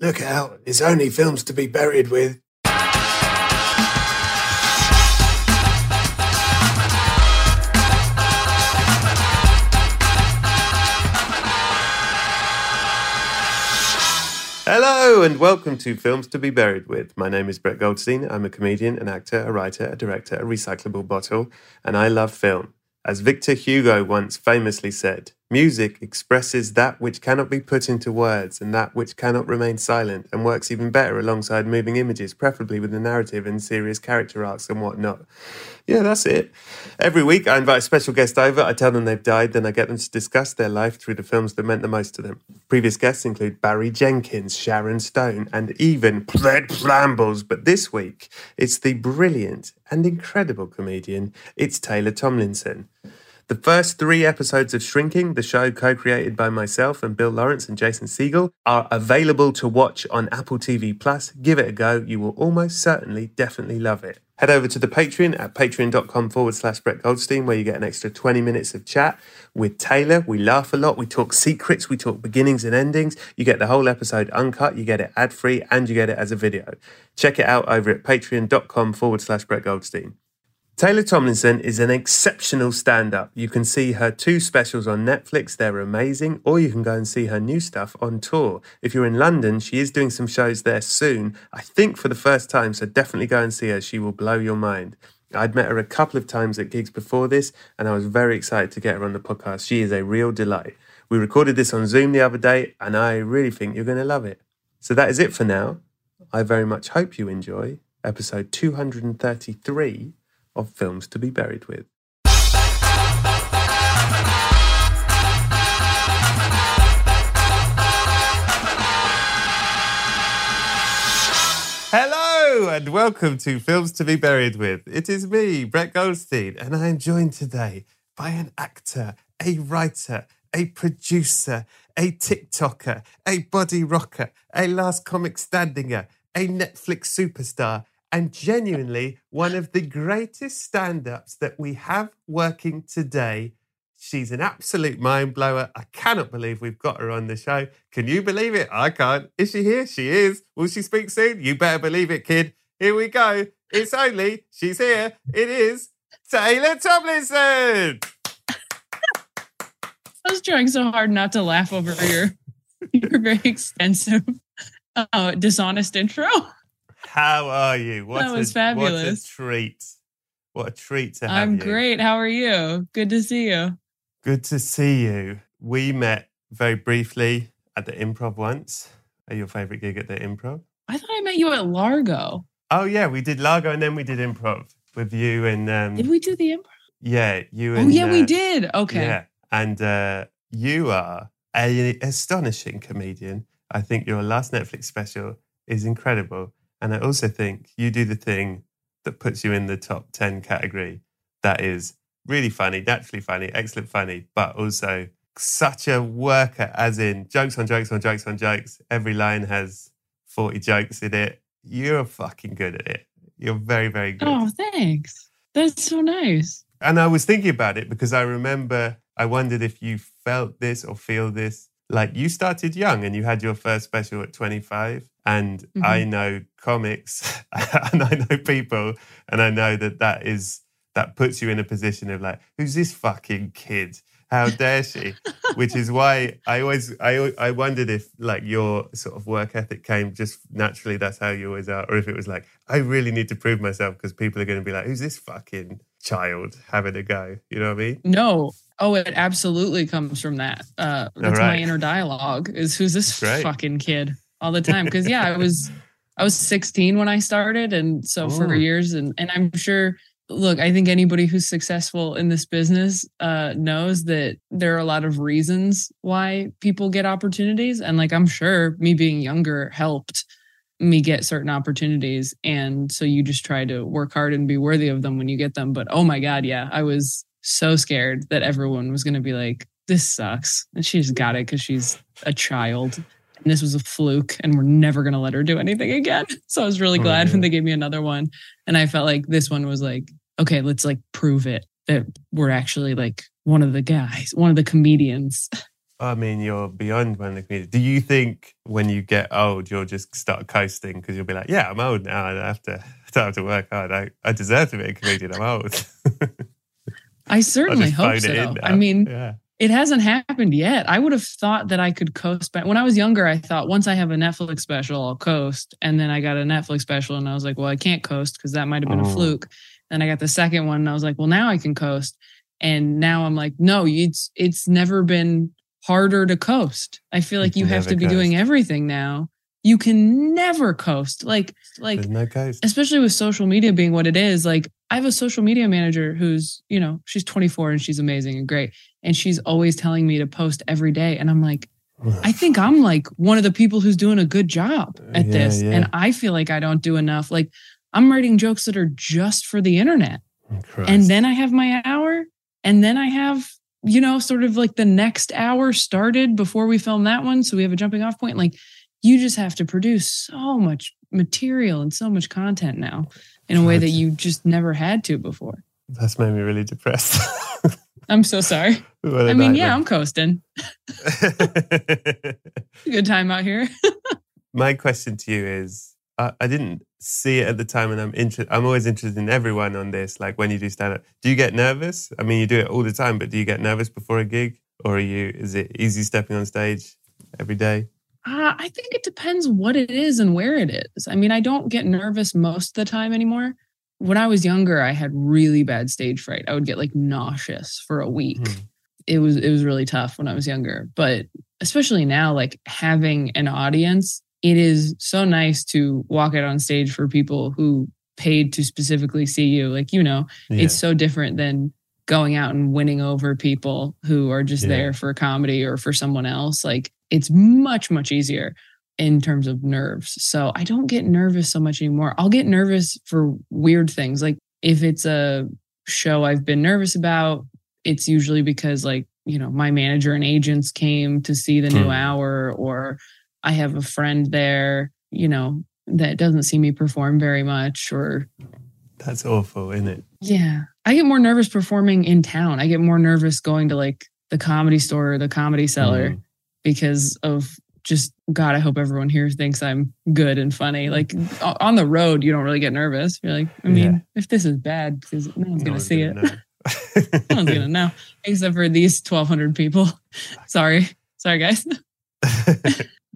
Look out, it's only films to be buried with. Hello and welcome to Films to be Buried with. My name is Brett Goldstein. I'm a comedian, an actor, a writer, a director, a recyclable bottle, and I love film. As Victor Hugo once famously said, music expresses that which cannot be put into words and that which cannot remain silent and works even better alongside moving images, preferably with a narrative and serious character arcs and whatnot. Yeah, that's it. Every week I invite a special guest over, I tell them they've died, then I get them to discuss their life through the films that meant the most to them. Previous guests include Barry Jenkins, Sharon Stone, and even Fred Flambles, but this week it's the brilliant and incredible comedian, it's Taylor Tomlinson. The first three episodes of Shrinking, the show co created by myself and Bill Lawrence and Jason Segel, are available to watch on Apple TV Plus. Give it a go. You will almost certainly, definitely love it. Head over to the Patreon at patreon.com forward slash Brett Goldstein, where you get an extra 20 minutes of chat with Taylor. We laugh a lot. We talk secrets. We talk beginnings and endings. You get the whole episode uncut. You get it ad free and you get it as a video. Check it out over at patreon.com forward slash Brett Goldstein. Taylor Tomlinson is an exceptional stand up. You can see her two specials on Netflix, they're amazing, or you can go and see her new stuff on tour. If you're in London, she is doing some shows there soon, I think for the first time, so definitely go and see her. She will blow your mind. I'd met her a couple of times at gigs before this, and I was very excited to get her on the podcast. She is a real delight. We recorded this on Zoom the other day, and I really think you're going to love it. So that is it for now. I very much hope you enjoy episode 233 of films to be buried with. Hello and welcome to Films to be Buried with. It is me, Brett Goldstein, and I am joined today by an actor, a writer, a producer, a TikToker, a body rocker, a last comic standinger, a Netflix superstar, and genuinely one of the greatest stand ups that we have working today. She's an absolute mind blower. I cannot believe we've got her on the show. Can you believe it? I can't. Is she here? She is. Will she speak soon? You better believe it, kid. Here we go. It's only, she's here. It is Taylor Tomlinson. I was trying so hard not to laugh over your, your very extensive, uh, dishonest intro. How are you? What That was a, fabulous. What a treat. What a treat to have you. I'm you. great. How are you? Good to see you. Good to see you. We met very briefly at the improv once. At your favorite gig at the improv? I thought I met you at Largo. Oh yeah, we did Largo and then we did improv with you and um Did we do the improv? yeah, you Oh, and yeah, we uh, did. Okay. Yeah. And uh you are an astonishing comedian. I think your last Netflix special is incredible. And I also think you do the thing that puts you in the top 10 category that is really funny, naturally funny, excellent funny, but also such a worker, as in jokes on jokes on jokes on jokes. Every line has 40 jokes in it. You're fucking good at it. You're very, very good. Oh, thanks. That's so nice. And I was thinking about it because I remember I wondered if you felt this or feel this. Like you started young and you had your first special at 25. And mm-hmm. I know comics and I know people, and I know that that is that puts you in a position of like, who's this fucking kid How dare she? Which is why I always I I wondered if like your sort of work ethic came just naturally. That's how you always are, or if it was like I really need to prove myself because people are going to be like, "Who's this fucking child having a go?" You know what I mean? No. Oh, it absolutely comes from that. Uh, that's my inner dialogue is who's this Great. fucking kid all the time? Because yeah, I was I was 16 when I started, and so for Oh. years, and and I'm sure. Look, I think anybody who's successful in this business uh, knows that there are a lot of reasons why people get opportunities, and like I'm sure me being younger helped me get certain opportunities, and so you just try to work hard and be worthy of them when you get them. But oh my god, yeah, I was so scared that everyone was going to be like, "This sucks," and she just got it because she's a child and this was a fluke and we're never going to let her do anything again so i was really Oh, glad yeah. when they gave me another one and i felt like this one was like okay let's like prove it that we're actually like one of the guys one of the comedians I mean, you're beyond one of the comedians. Do you think when you get old, you'll just start coasting because you'll be like, "Yeah, I'm old now. I don't have to, I don't have to work hard. I, I deserve to be a comedian. I'm old." I certainly hope so. i mean yeah. it hasn't happened yet. I would have thought that i could coast but when i was younger i thought once i have a netflix special i'll coast. And then i got a netflix special and i was like well i can't coast because that might have been Oh. a fluke. Then i got the second one and i was like well now i can coast. And now i'm like no it's it's never been harder to coast. I feel like can you have to be doing everything now. You can never coast. Like like no coast. especially with social media being what it is like i have a social media manager who's you know she's 24 and she's amazing and great. And she's always telling me to post every day. And i'm like i think i'm like one of the people who's doing a good job at Yeah, this. Yeah. and i feel like i don't do enough. Like i'm writing jokes that are just for the internet. Christ. and then i have my hour. And then i have you know sort of like the next hour started before we film that one. So we have a jumping off point. Like you just have to produce so much material and so much content now in a way that you just never had to before That's made me really depressed. i'm so sorry What i mean yeah i'm coasting good time out here My question to you is: I, I didn't see it at the time, and I'm interested. I'm always interested in everyone on this. Like when you do stand up, do you get nervous? I mean, you do it all the time, but do you get nervous before a gig, or are you? Is it easy stepping on stage every day? Uh, I think it depends what it is and where it is. I mean, I don't get nervous most of the time anymore. When I was younger, I had really bad stage fright. I would get like nauseous for a week. Hmm. It was it was really tough when I was younger, but especially now, like having an audience, it is so nice to walk out on stage for people who paid to specifically see you. Like you know, Yeah. it's so different than going out and winning over people who are just Yeah. there for comedy or for someone else like it's much much easier in terms of nerves so i don't get nervous so much anymore i'll get nervous for weird things like if it's a show i've been nervous about it's usually because like you know my manager and agents came to see the new Hmm. hour or i have a friend there you know that doesn't see me perform very much or That's awful, isn't it? yeah. I get more nervous performing in town. I get more nervous going to like the comedy store or the comedy cellar Mm. because of just God, I hope everyone here thinks I'm good and funny. Like on the road, you don't really get nervous. You're like, I mean, Yeah. if this is bad, because no one's No gonna one's see gonna it. no one's gonna know, except for these 1,200 people. Sorry, sorry, guys.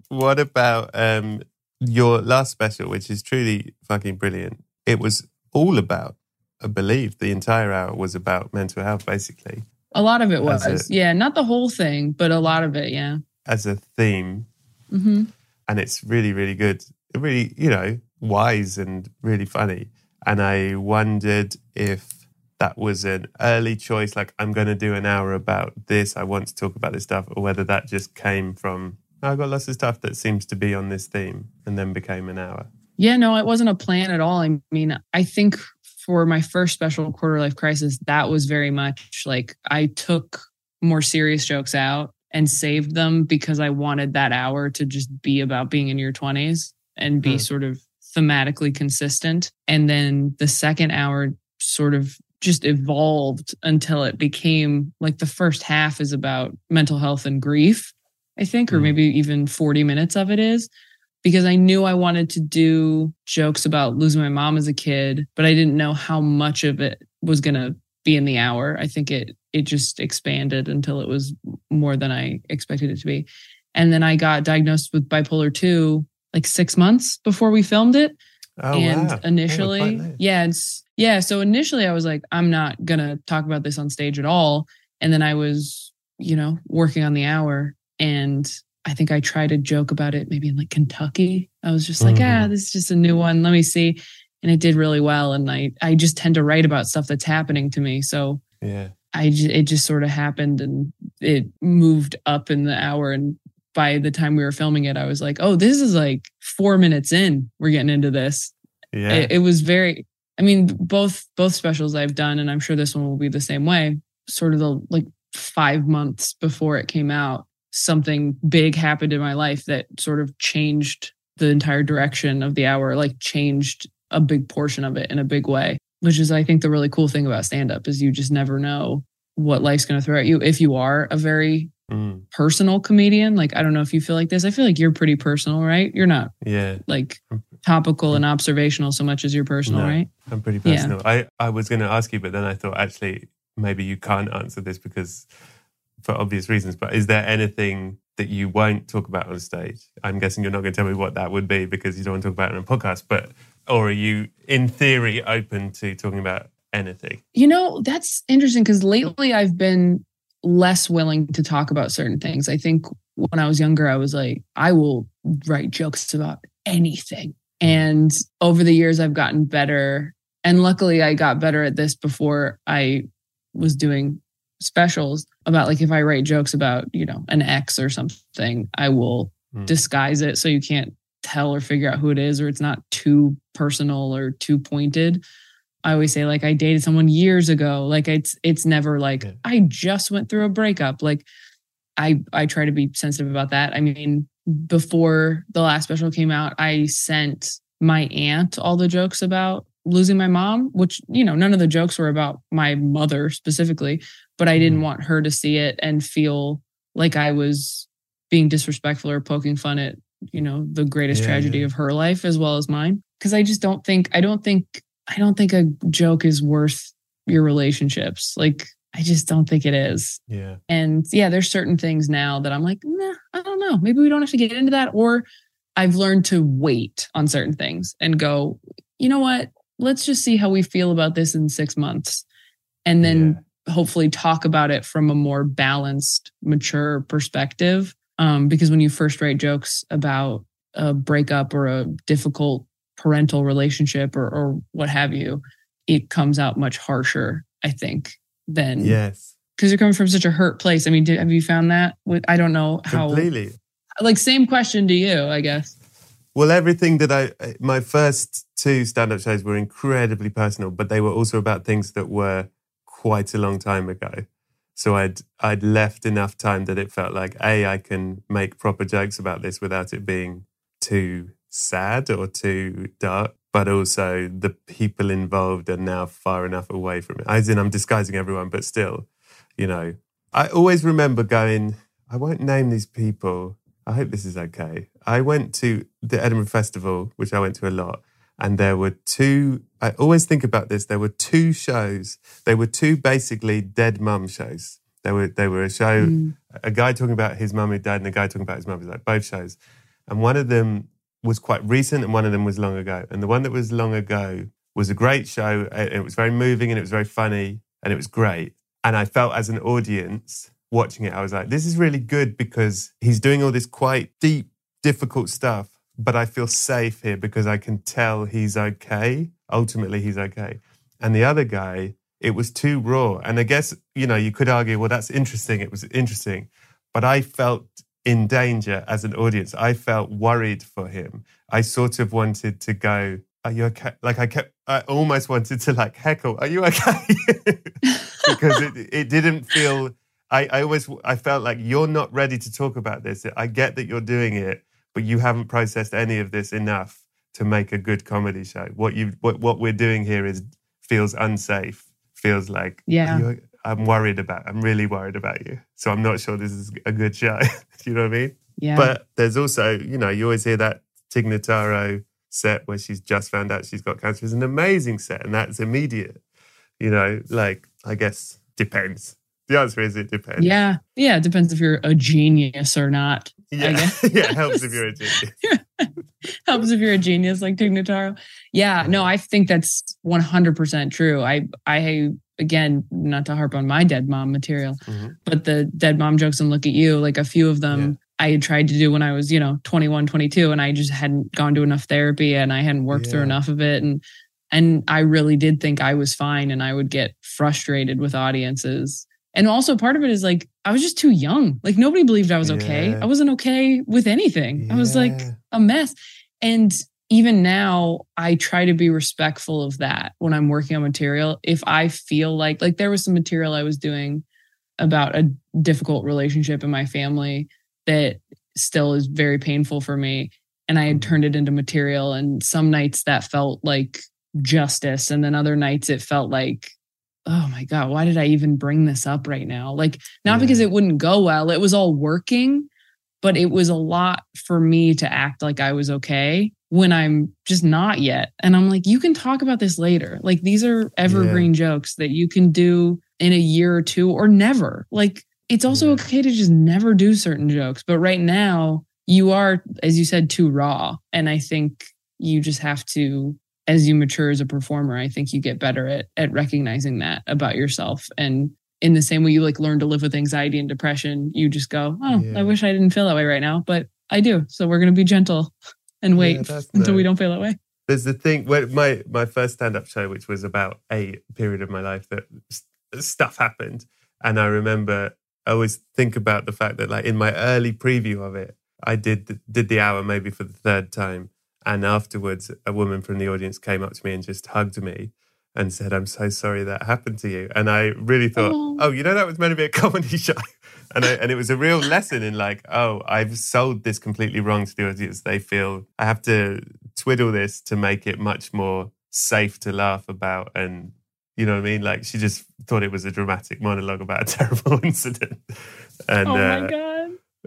what about um, your last special, which is truly fucking brilliant? It was all about, I believe, the entire hour was about mental health, basically, A lot of it was, it. yeah, not the whole thing, but a lot of it, yeah. as a theme. hmm And it's really, really good. Really, you know, wise and really funny. And I wondered if that was an early choice, like, I'm going to do an hour about this. I want to talk about this stuff, or whether that just came from, "Oh, I've got lots of stuff that seems to be on this theme and then became an hour. Yeah, no, it wasn't a plan at all. I mean, I think for my first special quarter life crisis, that was very much like I took more serious jokes out and saved them because I wanted that hour to just be about being in your 20s and be Hmm. sort of thematically consistent. And then the second hour sort of just evolved until it became like the first half is about mental health and grief, I think, or Hmm. maybe even 40 minutes of it is because I knew I wanted to do jokes about losing my mom as a kid, but I didn't know how much of it was going to be in the hour. I think it it just expanded until it was more than I expected it to be. And then I got diagnosed with bipolar 2 like 6 months before we filmed it. Oh, and wow. Initially, late. yeah, it's yeah, so initially I was like I'm not going to talk about this on stage at all. And then I was, you know, working on the hour and I think I tried to joke about it maybe in like Kentucky. I was just like, Mhm. ah, this is just a new one. Let me see. And it did really well. And I, I just tend to write about stuff that's happening to me. So Yeah. I, ju- it just sort of happened and it moved up in the hour. And by the time we were filming it, I was like, oh, this is like four minutes in. We're getting into this. Yeah. It, it was very, I mean, both, both specials I've done, and I'm sure this one will be the same way, sort of the like five months before it came out, something big happened in my life that sort of changed the entire direction of the hour, like changed a big portion of it in a big way, which is, I think, the really cool thing about stand up is you just never know what life's going to throw at you if you are a very Mm, personal comedian. Like, I don't know if you feel like this. I feel like you're pretty personal, right? You're not yeah. like topical and observational so much as you're personal, No. right? I'm pretty Yeah. personal. I, I was going to ask you, but then I thought actually maybe you can't answer this because for obvious reasons. But is there anything that you won't talk about on stage? I'm guessing you're not going to tell me what that would be because you don't want to talk about it on a podcast. But or are you, in theory, open to talking about anything? You know, that's interesting because lately I've been less willing to talk about certain things. I think when I was younger, I was like, I will write jokes about anything. And over the years, I've gotten better. And luckily, I got better at this before I was doing specials about like if I write jokes about, you know, an ex or something, I will Hmm. disguise it so you can't tell or figure out who it is or it's not too personal or too pointed. I always say like I dated someone years ago. Like it's it's never like Yeah. I just went through a breakup. Like I I try to be sensitive about that. I mean, before the last special came out, I sent my aunt all the jokes about losing my mom, which you know, none of the jokes were about my mother specifically, but I didn't Mhm. want her to see it and feel like I was being disrespectful or poking fun at, you know, the greatest Yeah, tragedy yeah. of her life as well as mine. Cause I just don't think I don't think I don't think a joke is worth your relationships. Like I just don't think it is. Yeah. And yeah, there's certain things now that I'm like, nah, I don't know. Maybe we don't have to get into that. Or I've learned to wait on certain things and go, you know what? Let's just see how we feel about this in six months. And then hopefully talk about it from a more balanced, mature perspective. Um, because when you first write jokes about a breakup or a difficult parental relationship or, or what have you, it comes out much harsher, I think, than Yes. because you're coming from such a hurt place. I mean, do, have you found that? With I don't know how. Completely. Like same question to you, I guess. Well, everything that I, eh, my first two stand up shows were incredibly personal, but they were also about things that were quite a long time ago. So I'd, I'd left enough time that it felt like, A, I can make proper jokes about this without it being too sad or too dark. But also, the people involved are now far enough away from it. As in, I'm disguising everyone, but still, you know, I always remember going, I won't name these people. I hope this is okay. I went to the Edinburgh Festival, which I went to a lot, and there were two. I always think about this. There were two shows. They were two basically dead mum shows. They were they were a show, Mm. a guy talking about his mum who died, and a guy talking about his mum. Like both shows, and one of them was quite recent, and one of them was long ago. And the one that was long ago was a great show. It was very moving, and it was very funny, and it was great. And I felt as an audience watching it, I was like, this is really good because he's doing all this quite deep, difficult stuff, but I feel safe here because I can tell he's okay. Ultimately, he's okay. And the other guy, it was too raw. And I guess, you know, you could argue, well, that's interesting. It was interesting. But I felt in danger as an audience. I felt worried for him. I sort of wanted to go, are you okay? Like I kept, I almost wanted to like heckle, are you okay? because it, it didn't feel, I, I always, I felt like you're not ready to talk about this. I get that you're doing it, but you haven't processed any of this enough to make a good comedy show. What you, what, what we're doing here is feels unsafe. Feels like, Yeah. I'm worried about, I'm really worried about you. So I'm not sure this is a good show. Do you know what I mean? Yeah. But there's also, you know, you always hear that Tig Notaro set where she's just found out she's got cancer is an amazing set, and that's immediate. You know, like I guess depends. The answer is it depends. Yeah. Yeah. It depends if you're a genius or not. Yeah. yeah. It helps if you're a genius. helps if you're a genius like Tig Notaro. Yeah, no, I think that's 100% true. I, I, again, not to harp on my dead mom material, Mhm. but the dead mom jokes and look at you, like a few of them I had tried to do when I was, you know, 21, 22, and I just hadn't gone to enough therapy and I hadn't worked through enough of it. And, and I really did think I was fine and I would get frustrated with audiences. And also part of it is like, I was just too young. Like nobody believed I was okay. Yeah. I wasn't okay with anything. I was like, a mess. And even now, I try to be respectful of that when I'm working on material. If I feel like, like there was some material I was doing about a difficult relationship in my family that still is very painful for me. And I had Mhm. turned it into material. And some nights that felt like justice. And then other nights it felt like, oh my God, why did I even bring this up right now? Like, not because it wouldn't go well, it was all working but it was a lot for me to act like I was okay when I'm just not yet. And I'm like, you can talk about this later. Like these are evergreen jokes that you can do in a year or two or never. Like it's also Yeah. okay to just never do certain jokes. But right now, you are, as you said, too raw. And I think you just have to, as you mature as a performer, I think you get better at at recognizing that about yourself and in the same way you like learn to live with anxiety and depression, you just go, Oh, Yeah. I wish I didn't feel that way right now, but I do. So we're gonna be gentle and wait Yeah, that's until we don't feel that way. There's the thing when my my first stand up show, which was about a period of my life that stuff happened, and I remember I always think about the fact that like in my early preview of it, I did the, did the hour maybe for the third time, and afterwards a woman from the audience came up to me and just hugged me and said, "I'm so sorry that happened to you," and I really thought, Oh. "Oh, you know that was meant to be a comedy show." And, I, and it was a real lesson in like, oh, I've sold this completely wrong to the audience. They feel I have to twiddle this to make it much more safe to laugh about. And you know what I mean? Like she just thought it was a dramatic monologue about a terrible incident. And, oh my uh, god.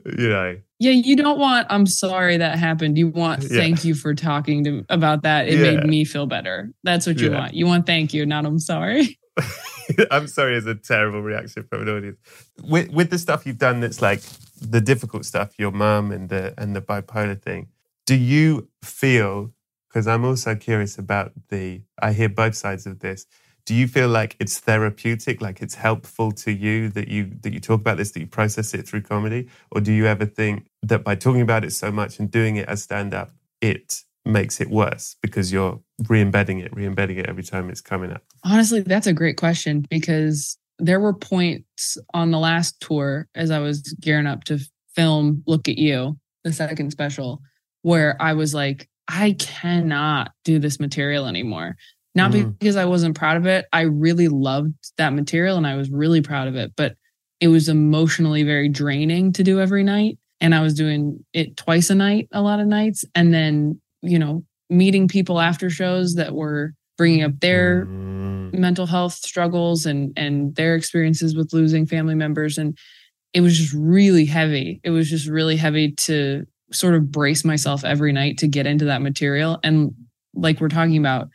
You know, Yeah, you don't want I'm sorry that happened. You want Yeah. thank you for talking to about that. It Yeah. made me feel better. That's what you Yeah. want. You want thank you, not I'm sorry. I'm sorry is a terrible reaction from an audience. With with the stuff you've done that's like the difficult stuff, your mum and the and the bipolar thing, do you feel because I'm also curious about the I hear both sides of this. Do you feel like it's therapeutic, like it's helpful to you that you that you talk about this, that you process it through comedy? Or do you ever think that by talking about it so much and doing it as stand-up, it makes it worse because you're re-embedding it, re-embedding it every time it's coming up? Honestly, that's a great question because there were points on the last tour as I was gearing up to film Look at You, the second special, where I was like, I cannot do this material anymore. Not Mm. because I wasn't proud of it. I really loved that material and I was really proud of it, but it was emotionally very draining to do every night. And I was doing it twice a night, a lot of nights. And then, you know, meeting people after shows that were bringing up their Mm. mental health struggles and and their experiences with losing family members and it was just really heavy it was just really heavy to sort of brace myself every night to get into that material and like we're talking about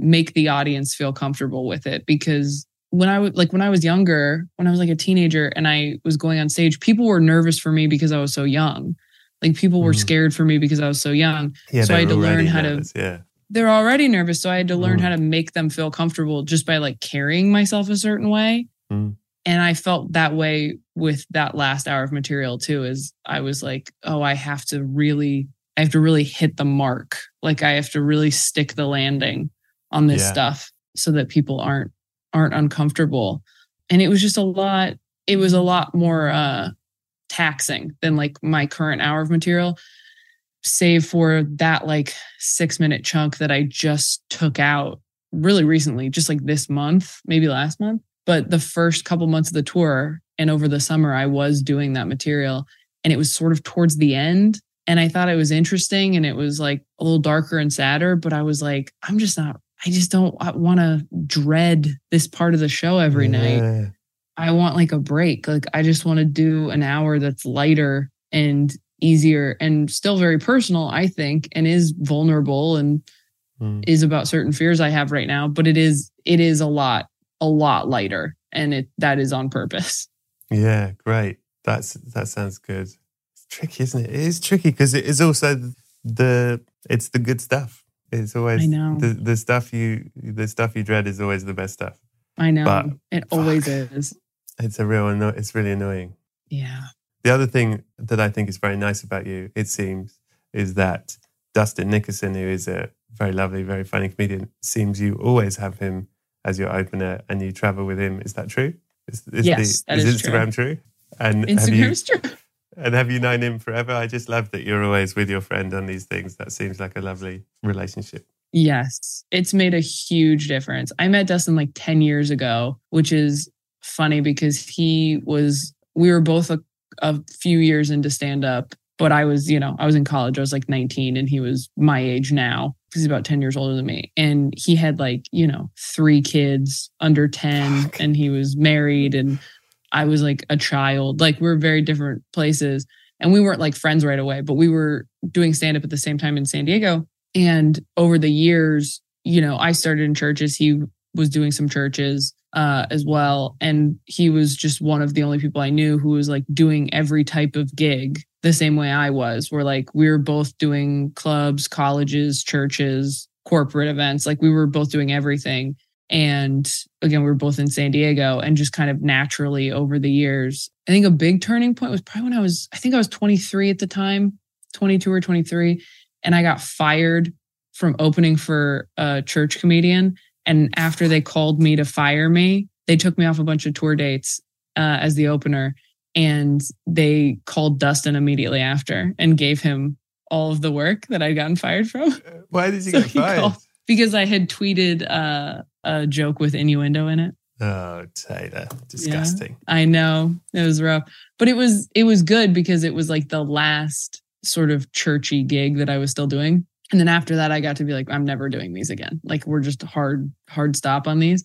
make the audience feel comfortable with it because when I was like when I was younger when I was like a teenager and I was going on stage people were nervous for me because I was so young like people were Mhm. scared for me because I was so young Yeah, So I had to learn how to- nervous, Yeah. they're already nervous. So I had to learn Mm. how to make them feel comfortable just by like carrying myself a certain way. Mm. And I felt that way with that last hour of material too, is I was like, oh, I have to really, I have to really hit the mark. Like I have to really stick the landing on this Yeah. stuff so that people aren't aren't uncomfortable. And it was just a lot, it was a lot more uh taxing than like my current hour of material save for that like six minute chunk that I just took out really recently, just like this month, maybe last month. But the first couple months of the tour and over the summer, I was doing that material and it was sort of towards the end. And I thought it was interesting and it was like a little darker and sadder, but I was like, I'm just not, I just don't want to dread this part of the show every night. Yeah. I want like a break. Like I just want to do an hour that's lighter and easier and still very personal, I think, and is vulnerable and Mm. is about certain fears I have right now. But it is it is a lot a lot lighter and it that is on purpose. Yeah, great. That's that sounds good. It's tricky, isn't it? It is tricky because it is also the it's the good stuff. It's always I know. the the stuff you the stuff you dread is always the best stuff. I know. But- it always fuck. is. It's a real anno- it's really annoying. Yeah. The other thing that I think is very nice about you, it seems, is that Dustin Nickerson, who is a very lovely, very funny comedian, seems you always have him as your opener and you travel with him. Is that true? Is, is, Yes, that is is. Instagram true? And have you, true. And have you known him forever? I just love that you're always with your friend on these things. That seems like a lovely relationship. Yes, it's made a huge difference. I met Dustin like 10 years ago, which is funny because he was, we were both a, a few years into stand up, but I was, you know, I was in college. I was like 19 and he was my age now because he's about 10 years older than me. And he had like, you know, three kids under 10 Fuck. and he was married and I was like a child. Like we're very different places. And we weren't like friends right away, but we were doing stand up at the same time in San Diego. And over the years, you know, I started in churches. He was doing some churches uh, as well. And he was just one of the only people I knew who was like doing every type of gig the same way I was, where like we were both doing clubs, colleges, churches, corporate events. Like we were both doing everything. And again, we were both in San Diego and just kind of naturally over the years. I think a big turning point was probably when I was, I think I was 23 at the time, 22 or 23 and I got fired from opening for a church comedian. And after they called me to fire me, they took me off a bunch of tour dates uh, as the opener. And they called Dustin immediately after and gave him all of the work that I'd gotten fired from Why did you So get fired? called- because I had tweeted uh, a joke with innuendo in it. Oh, Taylor, uh, disgusting. I know it was rough, but it was it was good because it was like the last sort of churchy gig that I was still doing. And then after that, I got to be like, I'm never doing these again. Like we're just hard hard stop on these.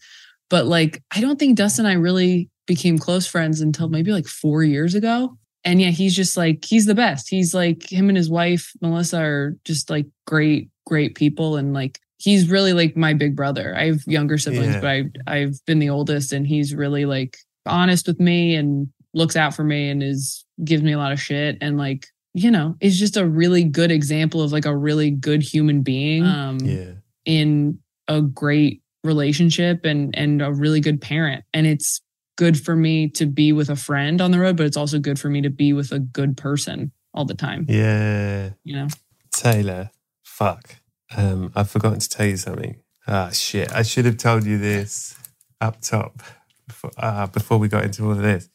But like, I don't think Dustin and I really became close friends until maybe like four years ago. And yeah, he's just like he's the best. He's like him and his wife Melissa are just like great, great people, and like he's really like my big brother. I have younger siblings, Yeah. but I I've been the oldest, and he's really like honest with me and looks out for me and is gives me a lot of shit and like you know is just a really good example of like a really good human being um Yeah. in a great relationship and and a really good parent and it's good for me to be with a friend on the road but it's also good for me to be with a good person all the time Yeah. you know Taylor, fuck. Um, I've forgotten to tell you something. Ah, shit. I should have told you this up top before, uh, before we got into all of this.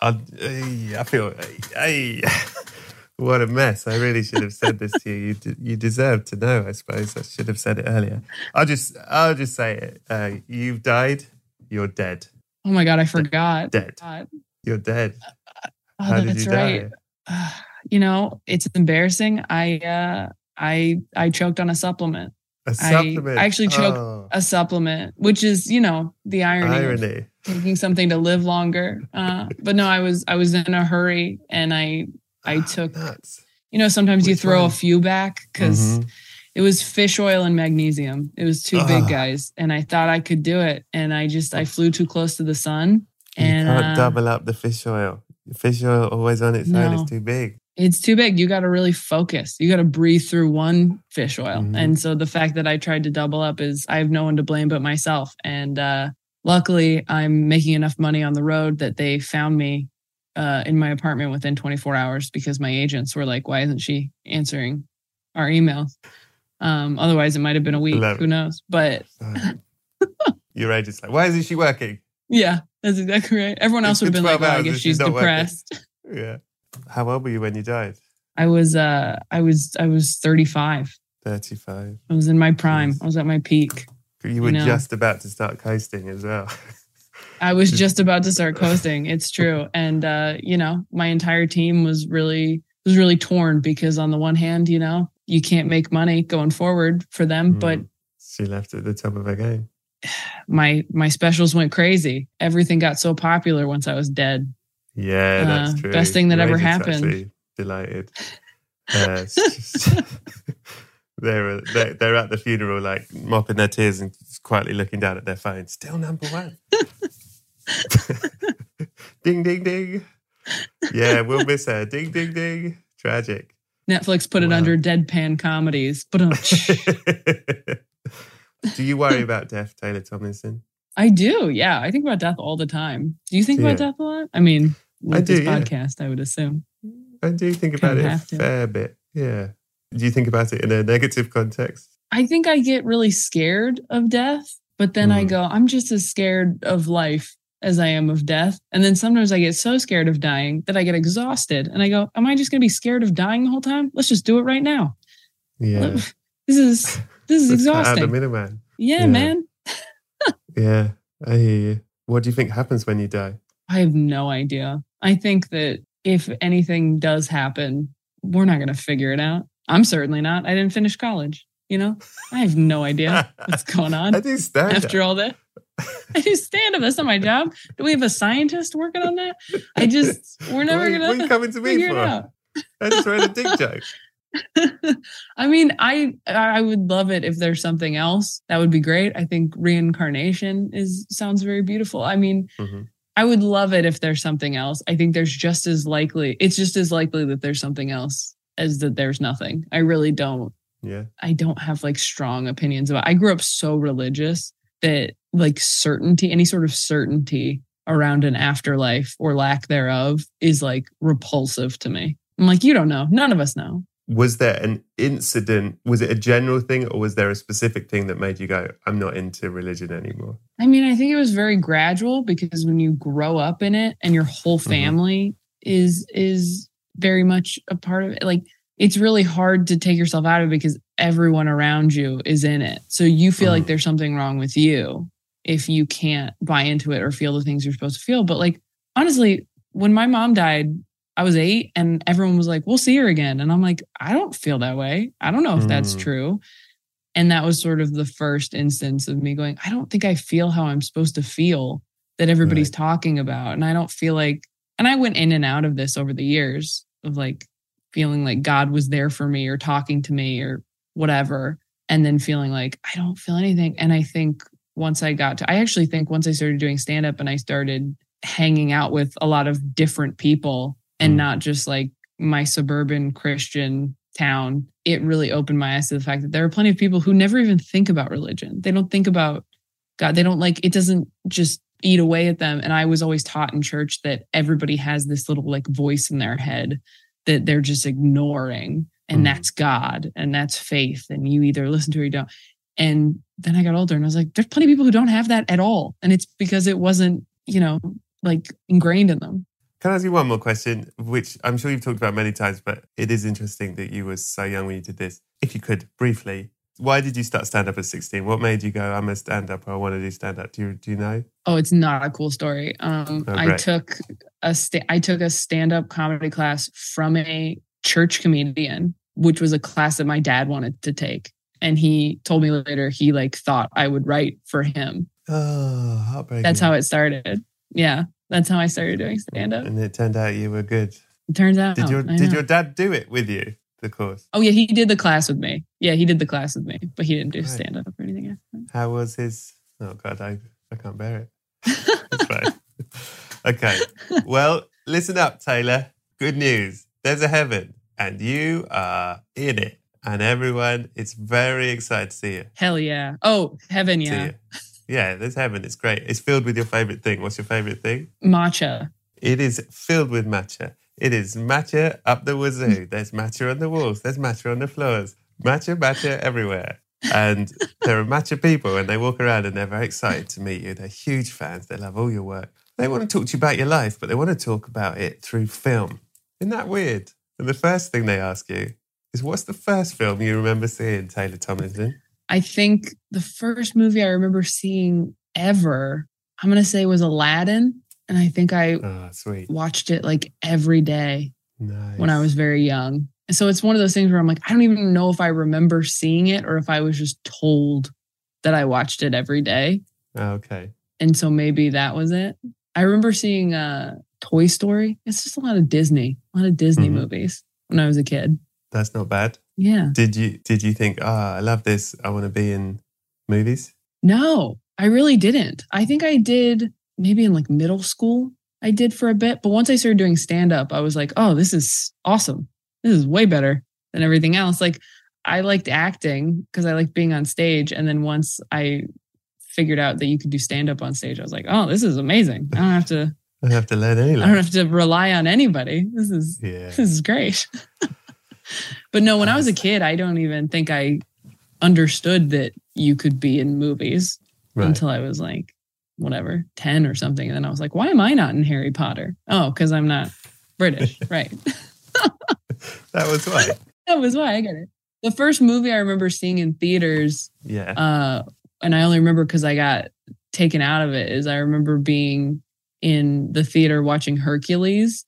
I, I feel, ay, what a mess. I really should have said this to you. You, you deserve to know, I suppose. I should have said it earlier. I'll just, I'll just say it. Uh, you've died. You're dead. oh my god i forgot Dead. God. You're dead. oh How did that's you right die? you know it's embarrassing i uh i i choked on a supplement A I- supplement. I actually choked- Oh, a supplement which is you know the irony, of irony. taking something to live longer. Uh, but no, I was I was in a hurry and I I took Nuts. you know sometimes you throw one? a few back because Mhm. it was fish oil and magnesium. It was two Ah. big guys, and I thought I could do it, and I just I flew too close to the sun, and you can't uh, double up the fish oil. Fish oil always on its own No. is too big. It's too big. You got to really focus. You got to breathe through one fish oil. Mhm. And so the fact that I tried to double up is I have no one to blame but myself. And uh, luckily, I'm making enough money on the road that they found me uh, in my apartment within 24 hours because my agents were like, "Why isn't she answering our emails?" Um, otherwise, it might have been a week. Who knows? But Your agent's like, why isn't she working? yeah, that's exactly right. Everyone else would have been like, 12 "Well, I guess she's depressed." Yeah. How old were you when you died? I was uh, I was I was 35. 35. I was in my prime. Yes. I was at my peak. You were know. just about to start coasting as well. I was just about to start coasting. It's true. And uh, you know, my entire team was really was really torn because on the one hand, you know, you can't make money going forward for them, but Mm. she left at the top of her game. my my specials went crazy. Everything got so popular once I was dead. Yeah, that's Uh, true. best thing that ever happened. Delighted. Uh, just- they're, they're they're at the funeral, like mopping their tears and quietly looking down at their phone. Still number one. ding, ding, ding. Yeah, we'll miss her. Ding, ding, ding. Tragic. Netflix put it under deadpan comedies. But Do you worry about death, Taylor Tomlinson? I do. Yeah. I think about death all the time. Do you think about death a lot? I mean, with I do, this yeah. podcast, I would assume. I do think about Kinda it a fair bit. Yeah. Do you think about it in a negative context? I think I get really scared of death, but then I Mm. go, I'm just as scared of life as I am of death. And then sometimes I get so scared of dying that I get exhausted and I go, Am I just going to be scared of dying the whole time? Let's just do it right now. Yeah. This is this is Let's cut out exhausting. middleman. Yeah, Yeah. man. Yeah. I hear you. What do you think happens when you die? I have no idea. I think that if anything does happen, we're not going to figure it out. I'm certainly not. I didn't finish college. You know, I have no idea what's going on I do stand after all that. I do stand up. That's not my job. Do we have a scientist working on that? I just, we're never what, are you- going what are you coming to me for? I just read a dick joke. I mean, I I would love it if there's something else. That would be great. I think reincarnation is sounds very beautiful. I mean, Mhm. I would love it if there's something else. I think there's just as likely. It's just as likely that there's something else as that there's nothing. I really don't. Yeah. I don't have like strong opinions about. I grew up so religious that like certainty, any sort of certainty around an afterlife or lack thereof is like repulsive to me. I'm like, you don't know. None of us know. Was there an incident? Was it a general thing or was there a specific thing that made you go, I'm not into religion anymore? I mean, I think it was very gradual because when you grow up in it and your whole Mhm. family is is very much a part of it, like it's really hard to take yourself out of it because everyone around you is in it. So you feel like Mhm. there's something wrong with you if you can't buy into it or feel the things you're supposed to feel. But like honestly, when my mom died, I was eight and everyone was like, We'll see her again. And I'm like, I don't feel that way. I don't know if that's Mm. true. And that was sort of the first instance of me going, I don't think I feel how I'm supposed to feel that everybody's Right. talking about. And I don't feel like, and I went in and out of this over the years of like feeling like God was there for me or talking to me or whatever. And then feeling like I don't feel anything. And I think once I got to, I actually think once I started doing stand up and I started hanging out with a lot of different people and Mm. not just like my suburban Christian town, it really opened my eyes to the fact that there are plenty of people who never even think about religion. They don't think about God. They don't like it doesn't just eat away at them. And I was always taught in church that everybody has this little like voice in their head that they're just ignoring. And Mm. that's God and that's faith. And you either listen to it or you don't. And then I got older and I was like, there's plenty of people who don't have that at all. And it's because it wasn't, you know, like ingrained in them. Can I ask you one more question, which I'm sure you've talked about many times, but it is interesting that you were so young when you did this. If you could briefly, why did you start stand up at 16? What made you go, I'm a stand up, I want to do stand up? Do you, do you know? Oh, it's not a cool story. Um, Oh, I took a sta- I took a stand up comedy class from a church comedian, which was a class that my dad wanted to take, and he told me later he like thought I would write for him. Oh, heartbreaking. That's how it started. Yeah, that's how I started doing stand up. And it turned out you were good. It turns out. Did oh, your I did know. your dad do it with you, the course? Oh yeah, he did the class with me. Yeah, he did the class with me, but he didn't do Right. stand up or anything. after. How was his? Oh God, I, I can't bear it. It's fine. okay. Well, listen up, Taylor. Good news. There's a heaven, and you are in it. And everyone is very excited to see you. Hell yeah! Oh heaven See yeah! Yeah, there's heaven. It's great. It's filled with your favorite thing. What's your favorite thing? Matcha. It is filled with matcha. It is matcha up the wazoo. There's matcha on the walls. There's matcha on the floors. Matcha, matcha everywhere. And there are matcha people, and they walk around and they're very excited to meet you. They're huge fans. They love all your work. They want to talk to you about your life, but they want to talk about it through film. Isn't that weird? And the first thing they ask you is, "What's the first film you remember seeing, Taylor Tomlinson?" I think the first movie I remember seeing ever, I'm going to say was Aladdin. And I think I Oh, sweet. watched it like every day Nice. when I was very young. And so it's one of those things where I'm like, I don't even know if I remember seeing it or if I was just told that I watched it every day. okay. And so maybe that was it. I remember seeing uh, Toy Story. It's just a lot of Disney, a lot of Disney Mhm. movies when I was a kid. That's not bad. Yeah. Did you did you think, ah, I love this. I want to be in movies? No, I really didn't. I think I did maybe in like middle school. I did for a bit, but once I started doing stand up, I was like, "Oh, this is awesome. This is way better than everything else." Like I liked acting because I liked being on stage, and then once I figured out that you could do stand up on stage, I was like, "Oh, this is amazing. I don't have to I don't have to learn any. I don't have to rely on anybody. This is Yeah. this is great." but no, when I was a kid, I don't even think I understood that you could be in movies Right. until I was like whatever, 10 or something. And then I was like, why am I not in Harry Potter? Oh, because I'm not British. right. That was why. that was why I get it. The first movie I remember seeing in theaters, Yeah. uh, and I only remember because I got taken out of it, is I remember being in the theater watching Hercules.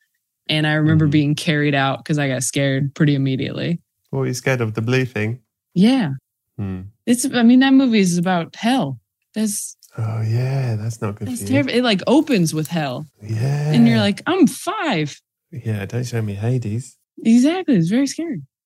And I remember Mhm. being carried out because I got scared pretty immediately. what were you scared of? The blue thing? Yeah. Hmm. It's, I mean, that movie is about hell. That's, Oh, yeah. That's not good that's terrible. It like opens with hell. Yeah. And you're like, I'm five. yeah, don't show me Hades. Exactly. It's very scary.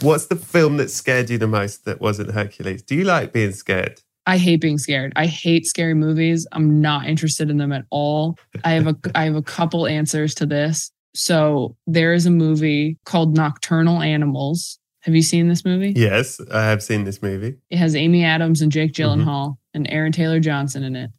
what's the film that scared you the most that wasn't Hercules? Do you like being scared? I hate being scared. I hate scary movies. I'm not interested in them at all. I have a I have a couple answers to this. So there is a movie called Nocturnal Animals. Have you seen this movie? Yes, I have seen this movie. It has Amy Adams and Jake Mhm. Gyllenhaal and Aaron Taylor Johnson in it.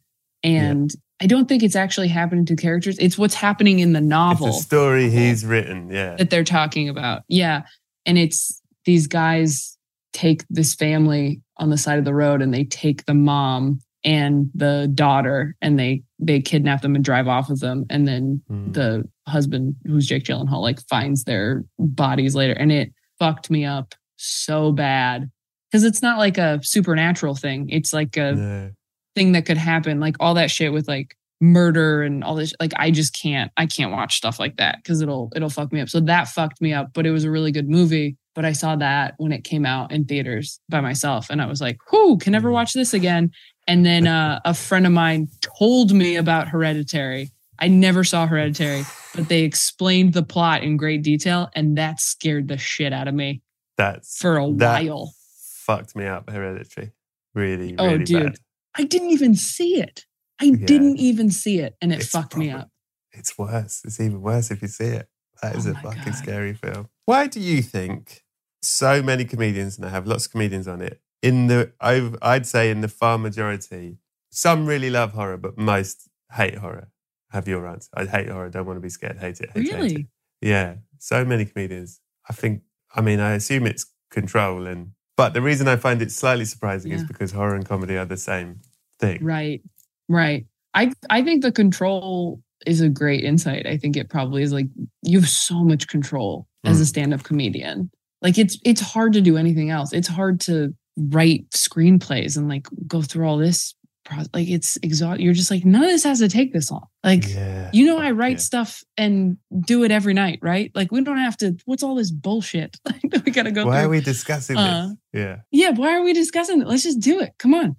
And I don't think it's actually happening to characters. It's what's happening in the novel It's a story he's written. Yeah. that they're talking about. Yeah. And it's these guys take this family on the side of the road and they take the mom and the daughter and they they kidnap them and drive off with them. And then Hmm. the husband, who's Jake Gyllenhaal, like finds their bodies later. And it fucked me up so bad. Because it's not like a supernatural thing. It's like a No. thing that could happen like all that shit with like murder and all this like i just can't i can't watch stuff like that because it'll it'll fuck me up so that fucked me up but it was a really good movie but i saw that when it came out in theaters by myself and i was like whoo can never watch this again and then uh, a friend of mine told me about hereditary i never saw hereditary but they explained the plot in great detail and that scared the shit out of me That's for a that while Fucked me up, Hereditary. Really, really Oh, dude. bad. i didn't even see it i Yeah. didn't even see it and it It's fucked me up It's worse. It's even worse if you see it. That oh is Oh a fucking God. scary film. Why do you think so many comedians, and I have lots of comedians on it, in the I've, I'd say in the far majority, some really love horror, but most hate horror. Have your answer. I hate horror. Don't want to be scared. Hate it. Hate it, hate it. Really? Yeah. So many comedians. I think. I mean, I assume it's control, and but the reason I find it slightly surprising is because horror and comedy are the same thing. Right. Right. I I think the control is a great insight. I think it probably is like you have so much control as a Mm. stand-up comedian. Like it's it's hard to do anything else. It's hard to write screenplays and like go through all this pro- like it's exhaust you're just like none of this has to take this long. Like Yeah. you know I write yeah. stuff and do it every night, right? Like we don't have to what's all this bullshit that we got to go Why through? are we discussing Uh, this? Yeah. yeah, why are we discussing it? Let's just do it. Come on.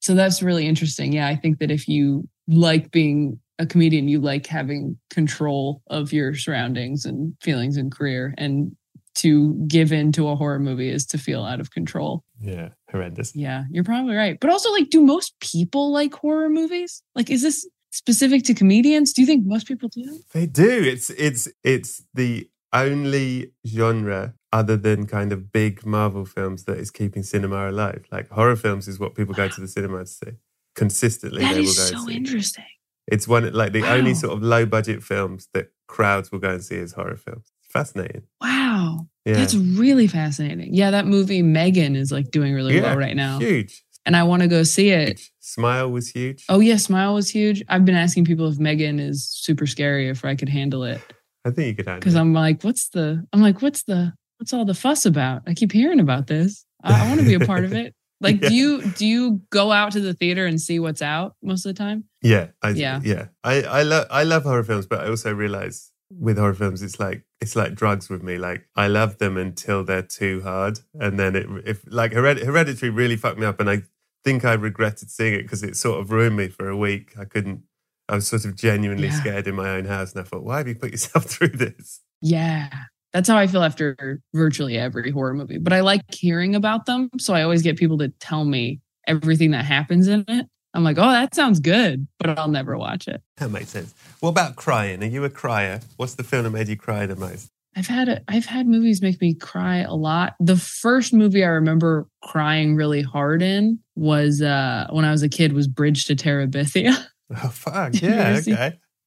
So that's really interesting. Yeah, I think that if you like being a comedian, you like having control of your surroundings and feelings and career. And to give in to a horror movie is to feel out of control. Yeah. Horrendous. Yeah, you're probably right. But also, like, do most people like horror movies? Like, is this specific to comedians? Do you think most people do? They do. It's it's it's the only genre other than kind of big Marvel films that is keeping cinema alive. Like horror films is what people go to the cinema to see consistently. That they will go so interesting. It's one like the only sort of low budget films that crowds will go and see is horror films. Fascinating. Wow. Yeah. That's really fascinating. Yeah, that movie Megan is like doing really Yeah, well right now. Huge. And I want to go see it. huge. Smile was huge. Oh yeah, Smile was huge. I've been asking people if Megan is super scary if I could handle it. I think you could handle Because. I'm like, what's the I'm like, what's the what's all the fuss about? I keep hearing about this. I, I want to be a part of it. Like, Yeah. do you do you go out to the theater and see what's out most of the time? Yeah, I, Yeah. yeah. I, I love I love horror films, but I also realize with horror films, it's like it's like drugs with me. Like I love them until they're too hard, and then it if like Hered- Hereditary really fucked me up, and I think I regretted seeing it because it sort of ruined me for a week. I couldn't. I was sort of genuinely Yeah. scared in my own house, and I thought, why have you put yourself through this? Yeah. That's how I feel after virtually every horror movie. But I like hearing about them. So I always get people to tell me everything that happens in it. I'm like, oh, that sounds good, but I'll never watch it. That makes sense. What about crying? Are you a crier? What's the film that made you cry the most? I've had a, I've had movies make me cry a lot. The first movie I remember crying really hard in was uh when I was a kid was Bridge to Terabithia. Oh fuck! Yeah, okay. See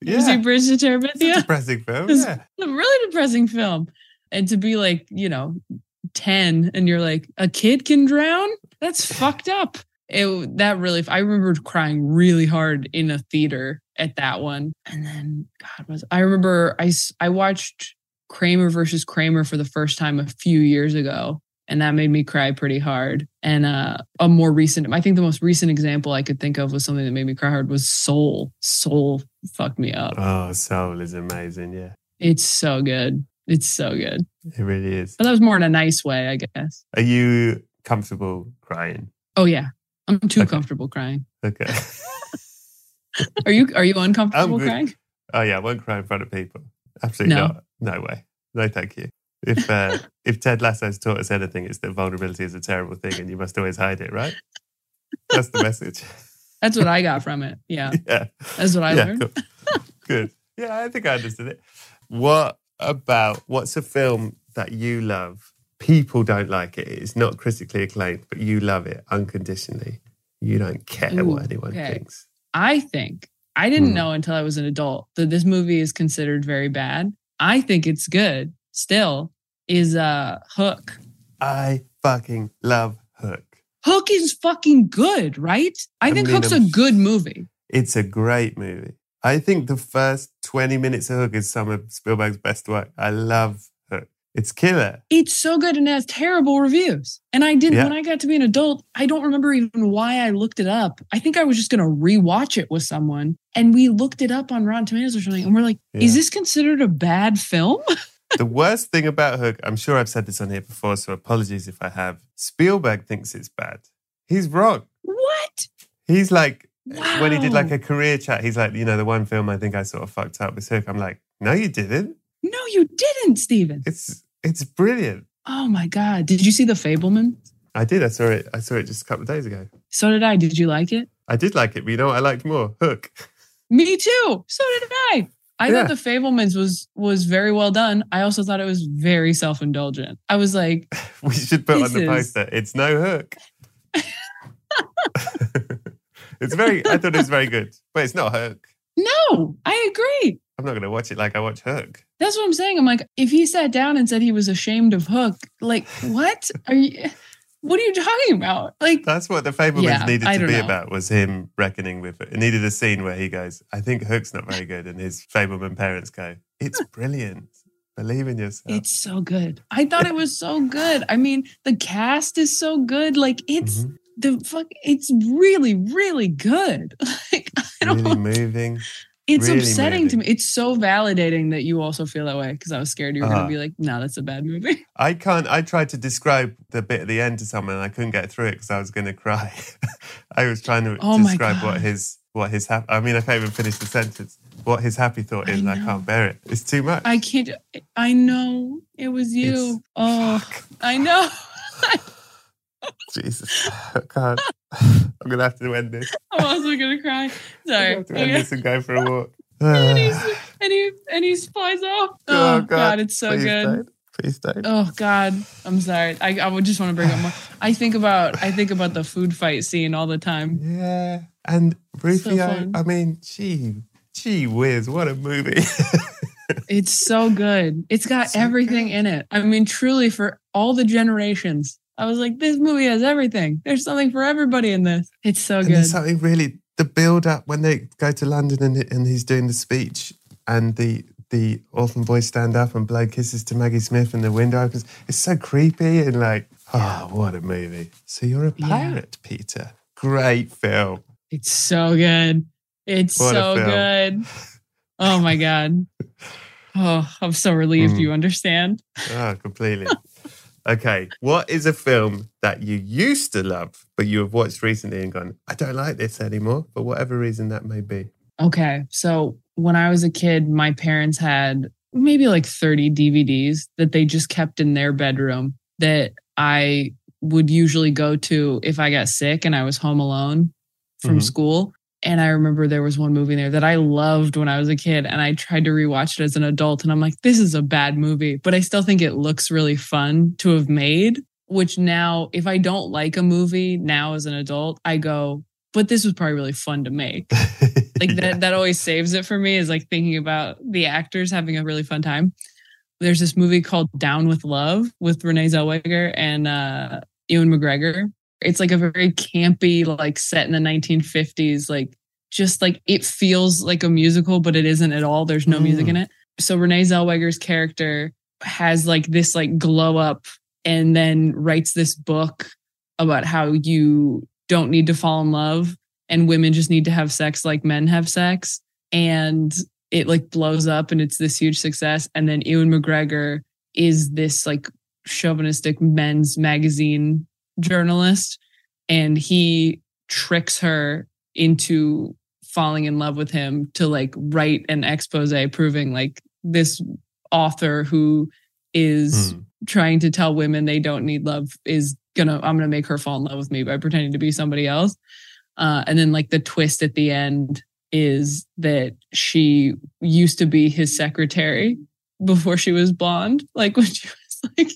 Yeah, Bridge to it's a Terabithia? depressing film. It's Yeah. a really depressing film. And to be like, you know, 10 and you're like, a kid can drown? That's fucked up. It that really I remember crying really hard in a theater at that one. And then God was I remember I I watched Kramer versus Kramer for the first time a few years ago. And that made me cry pretty hard. And uh, a more recent, I think the most recent example I could think of was something that made me cry hard was Soul. Soul fucked me up. Oh, Soul is amazing. Yeah, It's so good. It's so good. it really is. But that was more in a nice way, I guess. Are you comfortable crying? Oh yeah. I'm too Okay. comfortable crying. Okay. Are you are you uncomfortable crying? oh yeah, I won't cry in front of people. Absolutely No. not. No way. No, thank you. If uh, if Ted Lasso's taught us anything, it's that vulnerability is a terrible thing, and you must always hide it. Right? That's the message. That's what I got from it. Yeah. yeah. That's what I yeah. learned. Cool. Good. Yeah, I think I understood it. What about what's a film that you love? People don't like it. It's not critically acclaimed, but you love it unconditionally. You don't care Ooh, what anyone okay. thinks. I think I didn't Hmm. know until I was an adult that this movie is considered very bad. I think it's good still. Is uh Hook. I fucking love Hook. Hook is fucking good, right? I, I think mean, Hook's a good movie. It's a great movie. I think the first 20 minutes of Hook is some of Spielberg's best work. I love Hook. It's killer. It's so good and has terrible reviews. And I didn't, Yeah. when I got to be an adult, I don't remember even why I looked it up. I think I was just going to rewatch it with someone. And we looked it up on Rotten Tomatoes or something. And we're like, Yeah. is this considered a bad film? the worst thing about Hook, I'm sure I've said this on here before, so apologies if I have. Spielberg thinks it's bad. He's wrong. what? He's like, wow. when he did like a career chat, he's like, you know, the one film I think I sort of fucked up was Hook. I'm like, no, you didn't. No, you didn't, Steven. It's it's brilliant. Oh my God. Did you see The Fabelman? I did. I saw it. I saw it just a couple of days ago. So did I. Did you like it? I did like it, but you know what I liked more? Hook. Me too. So did I. I Yeah. thought The Fabelmans was was very well done. I also thought it was very self indulgent. I was like, We should put on the is- poster. It's no hook. it's very. I thought it was very good, but it's not hook. no, I agree. I'm not going to watch it like I watch Hook. That's what I'm saying. I'm like, if he sat down and said he was ashamed of Hook, like, what are you? What are you talking about? Like, That's what the Fabelmans Yeah, needed to be know. about. Was him reckoning with it. It needed a scene where he goes, "I think Hook's not very good," and his Fabelman parents go, "It's brilliant. Believe in yourself." it's so good. I thought it was so good. I mean, the cast is so good. Like, it's Mhm. the fuck. It's really, really good. Like, I don't. really moving. It's really upsetting to me. It's so validating that you also feel that way because I was scared you were Uh-huh. gonna be like, no, that's a bad movie. I can't. I tried to describe the bit at the end to someone, and I couldn't get through it because I was going to cry. I was trying to Oh describe what his what his hap- I mean, I can't even finish the sentence. What his happy thought I is, and I can't bear it. It's too much. I can't. I know it was you. It's- oh, I know. Jesus, I can't. I'm gonna have to end this. I'm also gonna cry. Sorry. I'm gonna have to end Okay. this and go for a walk. and, he's, and he and he flies off. Oh, oh God. it's so Please good. Don't. Please don't. Oh God, I'm sorry. I, I would just want to bring up more. I think about I think about the food fight scene all the time. Yeah. And Rufio, fun. I mean, gee, gee whiz, what a movie. It's so good. It's got So everything good. in it. I mean, truly for all the generations. I was like, this movie has everything. There's something for everybody in this. It's so and good. there's something really the build up when they go to London and, and he's doing the speech and the the orphan boys stand up and blow kisses to Maggie Smith and the window opens. It's so creepy and like, oh, what a movie. So you're a Yeah. pirate, Peter. Great film. It's so good. It's What so good. Oh my God. Oh, I'm so relieved Mm. you understand. Oh, completely. okay. What is a film that you used to love, but you have watched recently and gone, I don't like this anymore, for whatever reason that may be? Okay. So when I was a kid, my parents had maybe like 30 DVDs that they just kept in their bedroom that I would usually go to if I got sick and I was home alone from Mhm. school. And I remember there was one movie there that I loved when I was a kid. And I tried to rewatch it as an adult. And I'm like, this is a bad movie, but I still think it looks really fun to have made. Which now, if I don't like a movie now as an adult, I go, but this was probably really fun to make like Yeah. that that always saves it for me is like thinking about the actors having a really fun time there's this movie called down with love with renee zellweger and uh ewan mcgregor it's like a very campy like set in the 1950s like just like it feels like a musical but it isn't at all. There's no music in mm. it. So renee zellweger's character has like this like glow up and then writes this book about how you don't need to fall in love and women just need to have sex like men have sex. And it like blows up and it's this huge success. And then Ewan McGregor is this like chauvinistic men's magazine journalist and he tricks her into falling in love with him to like write an expose proving like this author who is Hmm. trying to tell women they don't need love is gonna I'm gonna make her fall in love with me by pretending to be somebody else. Uh, and then like the twist at the end is that she used to be his secretary before she was blonde, like when she was like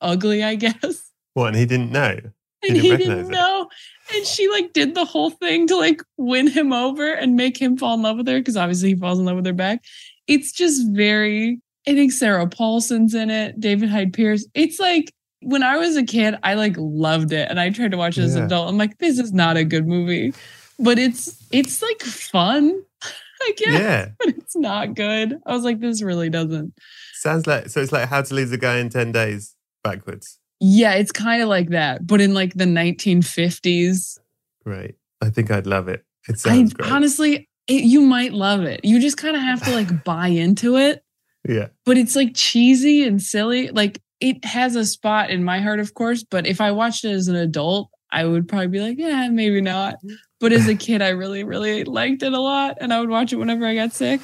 ugly, I guess. What? And he didn't know. And didn't he didn't it. know. And she like did the whole thing to like win him over and make him fall in love with her because obviously he falls in love with her back. It's just very, I think Sarah Paulson's in it, David Hyde Pierce. It's like when I was a kid, I like loved it and I tried to watch it as an adult. I'm like, this is not a good movie, but it's it's like fun, I guess, Yeah. but it's not good. I was like, this really doesn't. Sounds like so. It's like how to lose a guy in ten days backwards. Yeah, it's kind of like that, but in like the 1950s. Right. I think I'd love it. It I sounds great. honestly, it, you might love it. You just kind of have to like buy into it, yeah. but it's like cheesy and silly. Like it has a spot in my heart, of course, but if I watched it as an adult, I would probably be like, yeah, maybe not. Mm-hmm. But as a kid, I really, really liked it a lot, and I would watch it whenever I got sick.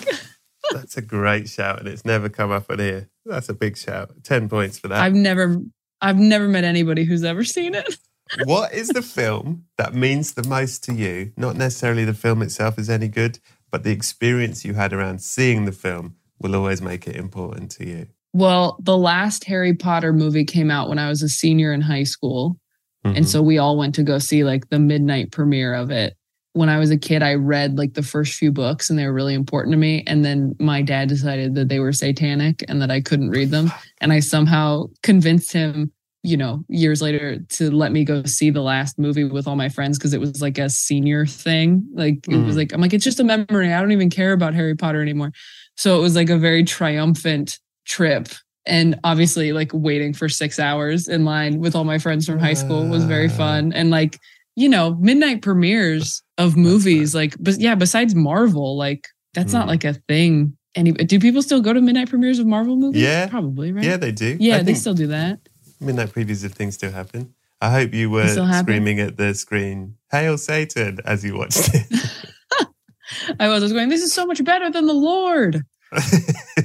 That's a great shout, and it's never come up on here. That's a big shout. Ten points for that. I've never, I've never met anybody who's ever seen it. what is the film that means the most to you? Not necessarily the film itself is any good, but the experience you had around seeing the film will always make it important to you. Well, the last Harry Potter movie came out when I was a senior in high school. Mhm. And so we all went to go see like the midnight premiere of it. When I was a kid, I read like the first few books and they were really important to me. And then my dad decided that they were satanic and that I couldn't read them. And I somehow convinced him, you know, years later to let me go see the last movie with all my friends because it was like a senior thing. Like it was Mm. like, I'm like, it's just a memory. I don't even care about Harry Potter anymore. So it was like a very triumphant trip and obviously like waiting for six hours in line with all my friends from high school was very Ah. fun and like you know midnight premieres of movies like but yeah besides marvel like that's not Mm. like a thing any do people still go to midnight premieres of marvel movies Yeah. probably right Yeah, they do. yeah I they still do that midnight previews of things still happen. I hope you were screaming at the screen, "Hail Satan!" as you watched it. i was, I was going this is so much better than the lord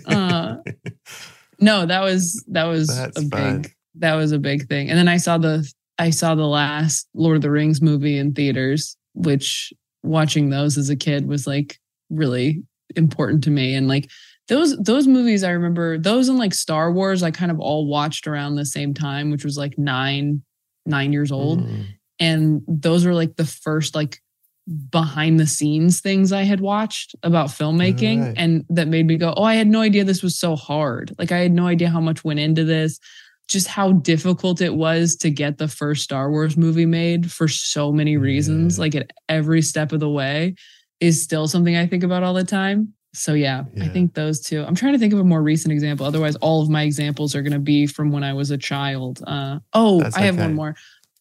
uh, no that was that was That's a big fun. that was a big thing and then i saw the I saw the last Lord of the Rings movie in theaters, which watching those as a kid was like really important to me. And like those those movies I remember those and like Star Wars I kind of all watched around the same time, which was like nine nine years old. Mm. And those were like the first like behind the scenes things I had watched about filmmaking Right. and that made me go, Oh, I had no idea this was so hard. Like I had no idea how much went into this, just how difficult it was to get the first Star Wars movie made for so many reasons, Yeah. like at every step of the way is still something I think about all the time. So yeah, I think those two. I'm trying to think of a more recent example. Otherwise, all of my examples are going to be from when I was a child. Uh, oh, That's I have okay. one more.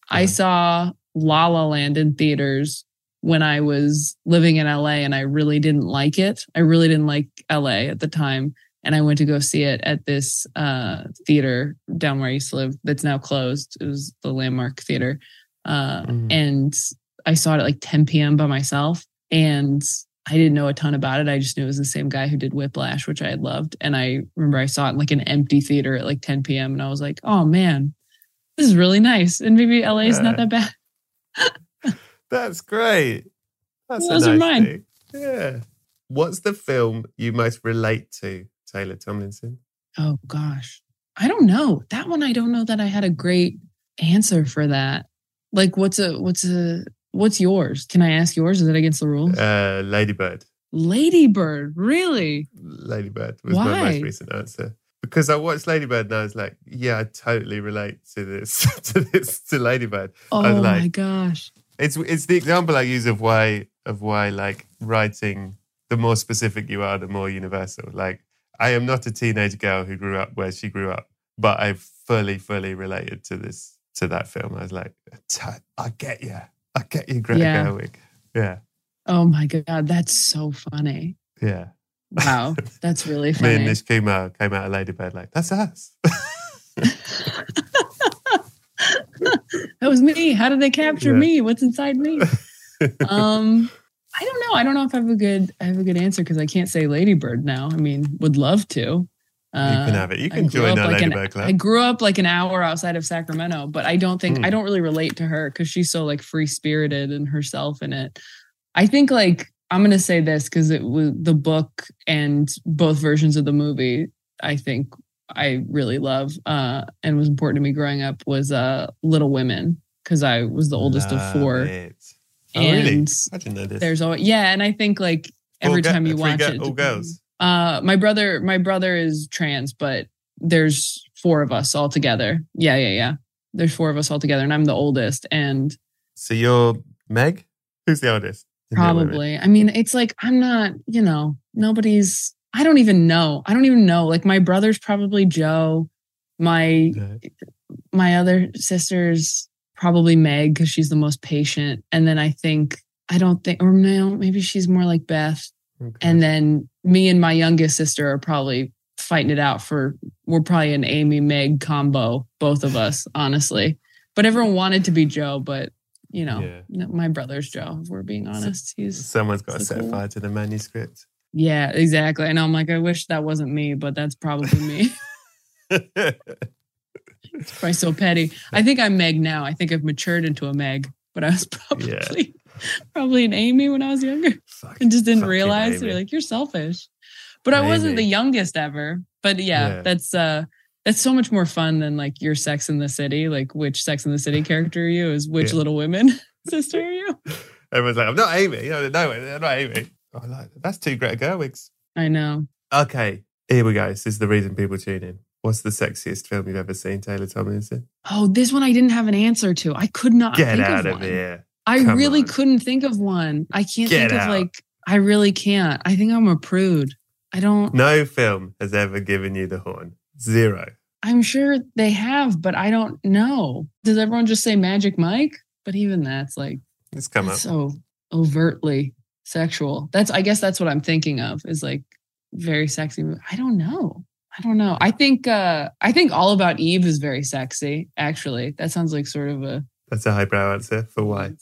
I saw La La Land in theaters when I was living in LA and I really didn't like it. I really didn't like LA at the time. And I went to go see it at this uh, theater down where I used to live that's now closed. It was the Landmark Theater. Uh, Mm. And I saw it at like 10 p.m. by myself. And I didn't know a ton about it. I just knew it was the same guy who did Whiplash, which I had loved. And I remember I saw it in like an empty theater at like 10 p.m. And I was like, oh man, this is really nice. And maybe LA is not that bad. That's great. That's Those a are nice mine. thing. Yeah. What's the film you most relate to, Taylor Tomlinson? Oh gosh. I don't know. That one I don't know that I had a great answer for that. Like what's a what's a what's yours? Can I ask yours? Is it against the rules? Uh, Ladybird. Ladybird, really? Ladybird was my Why? most recent answer. Because I watched Ladybird and I was like, yeah, I totally relate to this, to this, to Ladybird. Oh was my gosh. it's it's the example I use of why of why like writing the more specific you are, the more universal. Like I am not a teenage girl who grew up where she grew up, but I fully, fully related to this to that film. I was like, I get you, I get you, Greta Yeah. Gerwig. Yeah, Oh my god, that's so funny. yeah. Wow, that's really funny. Me and Nish Kumar came out of Ladybird like that's us. that was me. How did they capture Yeah. me? What's inside me? um I don't know. I don't know if I have a good I have a good answer because I can't say Ladybird now. I mean, would love to. Uh, you can have it. You can join our like an- Ladybird Club. I grew up like an hour outside of Sacramento, but I don't think Hmm. I don't really relate to her because she's so like free spirited and herself in it. I think like I'm gonna say this because it was the book and both versions of the movie. I think I really love uh, and was important to me growing up was uh, Little Women because I was the oldest of four. it. Oh, really? And I didn't know this. there's always yeah, and I think like every time you watch ga- it, all girls. uh, my brother, my brother is trans, but there's four of us all together. Yeah, yeah, yeah. There's four of us all together, and I'm the oldest. And So you're Meg? Who's the oldest? in Little Women? probably, I mean, it's like I'm not, you know, nobody's. I don't even know. I don't even know. Like my brother's probably Jo. My No. my other sister's probably Meg because she's the most patient. And then I think I don't think, or no, maybe she's more like Beth. Okay. And then me and my youngest sister are probably fighting it out for we're probably an Amy Meg combo, both of us, honestly. But everyone wanted to be Jo, but you know, Yeah. my brother's Jo, if we're being honest. He's Someone's got to set cool. fire to the manuscript. yeah, exactly. And I'm like, I wish that wasn't me, but that's probably me. it's probably so petty. I think I'm Meg now. I think I've matured into a Meg, but I was probably probably an Amy when I was younger. Fuck- and just didn't realize Amy. you're like you're selfish but i wasn't the youngest ever but yeah, Yeah. that's uh that's so much more fun than like your sex in the city like which sex in the city character are you is which Yeah. little women sister are you Everyone's like, I'm not Amy. No, no, I'm not Amy. I like that. That's two Greta Gerwigs. i know Okay, here we go. This is the reason people tune in. What's the sexiest film you've ever seen, Taylor Tomlinson? oh this one i didn't have an answer to i could not Get think out of, of one. here. i Come really on. couldn't think of one i can't Get think out. of like i really can't i think i'm a prude i don't No film has ever given you the horn. Zero. i'm sure they have but i don't know does everyone just say magic mike but even that's like It's come That's up. so overtly sexual. That's I guess that's what I'm thinking of is like very sexy. I don't know. I don't know. I think uh I think All About Eve is very sexy, actually. That sounds like sort of a That's a highbrow answer for why.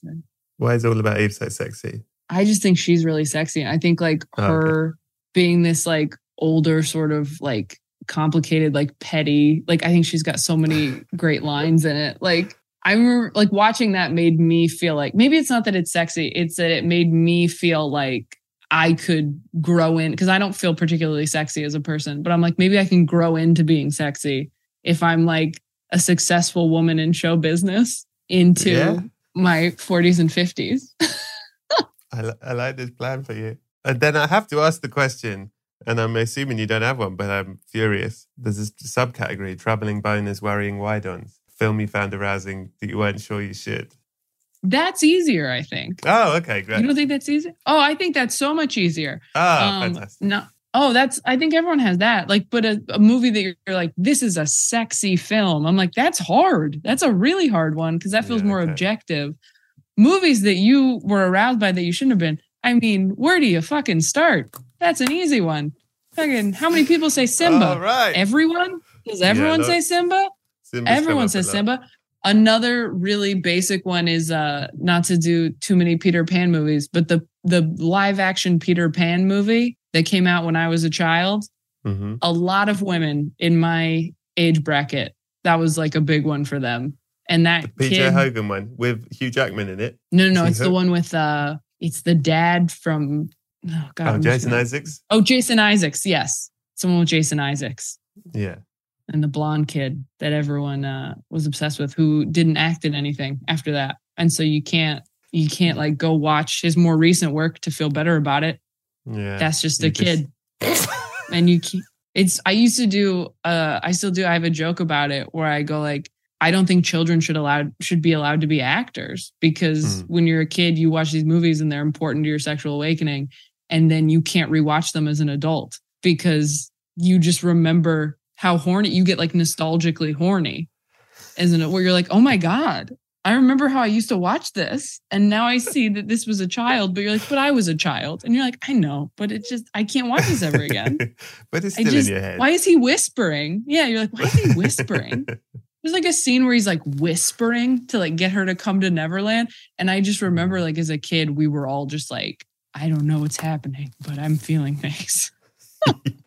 Why is All About Eve so sexy? I just think she's really sexy. I think like Oh, okay. her being this like older sort of like complicated, like petty, like I think she's got so many great lines in it. Like I remember like watching that made me feel like maybe it's not that it's sexy, it's that it made me feel like I could grow in because I don't feel particularly sexy as a person, but I'm like, maybe I can grow into being sexy if I'm like a successful woman in show business into Yeah. my 40s and 50s. I, I like this plan for you. And then I have to ask the question, and I'm assuming you don't have one, but I'm furious. There's this subcategory: troubling boners, worrying wide-ons. Film you found arousing that you weren't sure you should. That's easier, I think. Oh, okay, great. You don't think that's easy? Oh, I think that's so much easier. Ah, Um, fantastic. No. Oh, that's. I think everyone has that. Like, but a, a movie that you're, you're like, this is a sexy film. I'm like, that's hard. That's a really hard one because that feels Yeah, more okay. objective. Movies that you were aroused by that you shouldn't have been. I mean, where do you fucking start? That's an easy one. Fucking, how many people say Simba? All right. Everyone? Does everyone look, say Simba? Simba's Everyone says. Simba. Another really basic one is uh not to do too many Peter Pan movies, but the the live action Peter Pan movie that came out when I was a child, Mhm. a lot of women in my age bracket, that was like a big one for them. And that The PJ kid, Hogan one with Hugh Jackman in it. no, no, no, it's the one with uh, it's the dad from oh god, Oh, Jason Isaacs. Oh, Jason Isaacs, yes, someone with Jason Isaacs Yeah. And the blonde kid that everyone uh, was obsessed with who didn't act in anything after that and so you can't you can't like go watch his more recent work to feel better about it Yeah. that's just a just- kid and you can't it's i used to do uh i still do i have a joke about it where i go like i don't think children should allowed should be allowed to be actors because Hmm. when you're a kid you watch these movies and they're important to your sexual awakening and then you can't rewatch them as an adult because you just remember how horny you get like nostalgically horny. Isn't it where you're like oh my god i remember how i used to watch this and now i see that this was a child but you're like but i was a child and you're like i know but it just i can't watch this ever again. But it's still just- in your head. why is he whispering? Yeah you're like why is he whispering? There's like a scene where he's like whispering to like get her to come to neverland and i just remember mm-hmm. like as a kid we were all just like i don't know what's happening but i'm feeling things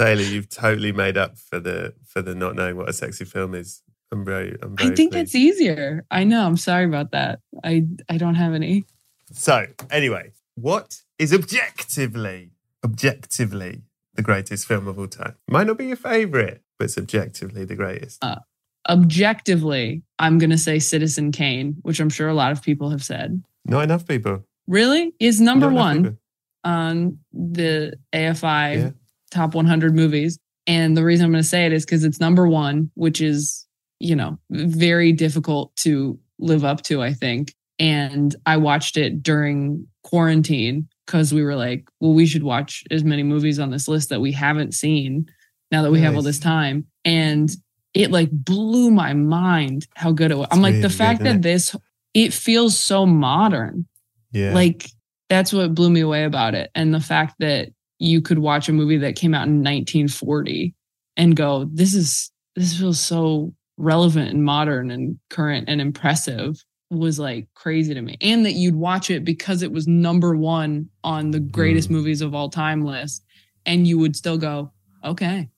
Taylor, you've totally made up for the for the not knowing what a sexy film is. I'm very, I'm very i think pleased. it's easier i know i'm sorry about that i i don't have any So, anyway, what is objectively, objectively the greatest film of all time? Might not be your favorite, but it's objectively the greatest. Uh, objectively i'm going to say citizen kane which i'm sure a lot of people have said Not enough people. really is number Not one on the AFI Yeah. Top 100 movies. And the reason I'm going to say it is because it's number one, which is, you know, very difficult to live up to, I think. And I watched it during quarantine because we were like, well, we should watch as many movies on this list that we haven't seen now that we have all this time. And it like blew my mind how good it was. I'm like, the fact that this, it feels so modern Yeah. like that's what blew me away about it and the fact that you could watch a movie that came out in 1940 and go this is this feels so relevant and modern and current and impressive was like crazy to me and that you'd watch it because it was number 1 on the greatest Mm. movies of all time list and you would still go okay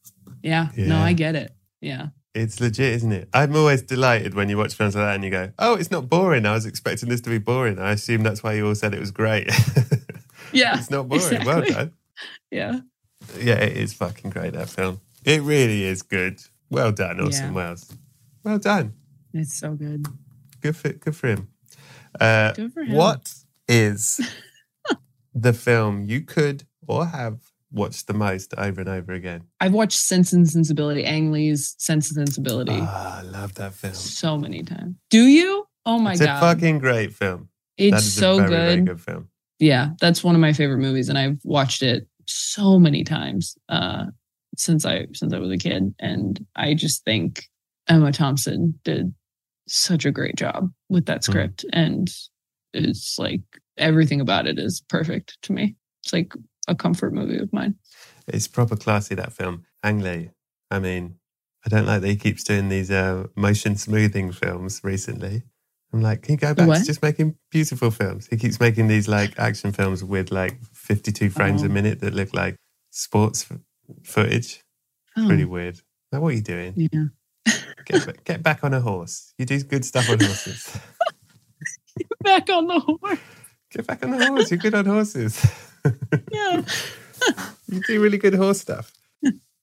yeah, no i get it yeah It's legit, isn't it? I'm always delighted when you watch films like that and you go, oh, it's not boring. I was expecting this to be boring. I assume that's why you all said it was great. yeah it's not boring. Well exactly. done. Yeah Yeah, it is fucking great, that film. It really is good. Well done, Orson Yeah. Welles. Well done. it's so good Good for, good for him. Uh, Good for him. What is the film you could or have watched the most over and over again? I've watched Sense and Sensibility, Ang Lee's Sense and Sensibility, Ah, I love that film. so many times. Do you? Oh my it's god, It's a fucking great film. It's so very, good. very good film. Yeah, that's one of my favorite movies, and I've watched it so many times uh, since I since I was a kid, and I just think Emma Thompson did such a great job with that Hmm. script, and it's like everything about it is perfect to me. It's like a comfort movie of mine. It's proper classy, that film. Ang Lee. I mean, I don't like that he keeps doing these uh, motion smoothing films recently. I'm like, can you go back what? to just making beautiful films? He keeps making these like action films with like 52 frames a Oh. minute that look like sports f- footage. Oh, Pretty weird. Like, what are you doing? yeah. Get, ba- get back on a horse. You do good stuff on horses. Get back on the horse. Get back on the horse. You're good on horses. Yeah. you do really good horse stuff.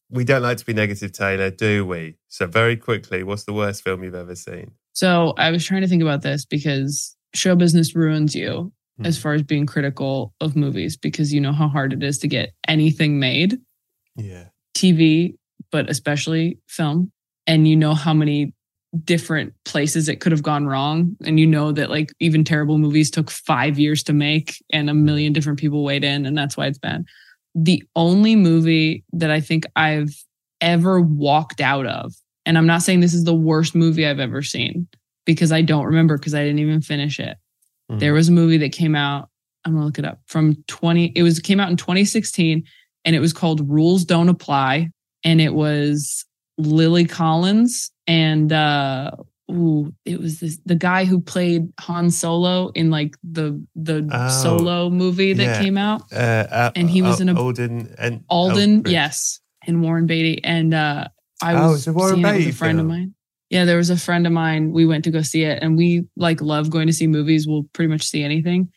we don't like to be negative, Taylor, do we? So, very quickly, what's the worst film you've ever seen? So I was trying to think about this because show business ruins you Hmm. as far as being critical of movies because you know how hard it is to get anything made, Yeah. TV, but especially film. And you know how many different places it could have gone wrong. And you know that like even terrible movies took five years to make and a million different people weighed in. And that's why it's bad. The only movie that I think I've ever walked out of, and I'm not saying this is the worst movie I've ever seen because I don't remember because I didn't even finish it. Mhm. There was a movie that came out. I'm gonna look it up from 20. It was came out in 2016, and it was called Rules Don't Apply, and it was Lily Collins and uh, ooh, it was this the guy who played Han Solo in like the the Oh, Solo movie that yeah. came out. Uh, uh, And he was in a- Alden and Alden, Aldrich. yes, and Warren Beatty. And uh, I Oh, was a Warren Beatty with a friend film. of mine. Yeah, there was a friend of mine. We went to go see it, and we like love going to see movies. We'll pretty much see anything.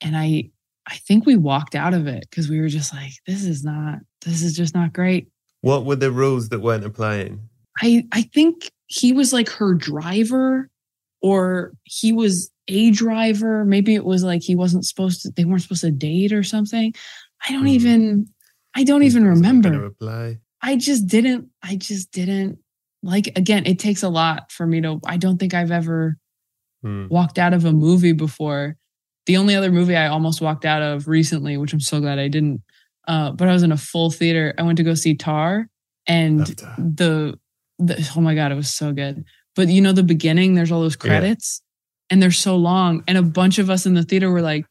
And I, I think we walked out of it because we were just like, "This is not. This is just not great." What were the rules that weren't applying? I, I think he was like her driver, or he was a driver. Maybe it was like he wasn't supposed to. They weren't supposed to date or something. I don't Hmm. even. I don't even weren't gonna remember. I just didn't I just didn't like again it takes a lot for me to I don't think I've ever Hmm. walked out of a movie before. The only other movie I almost walked out of recently, which I'm so glad I didn't, uh, but I was in a full theater. I went to go see Tar and the, the oh my god, it was so good. But you know the beginning, there's all those Yeah. credits and they're so long. And a bunch of us in the theater were like,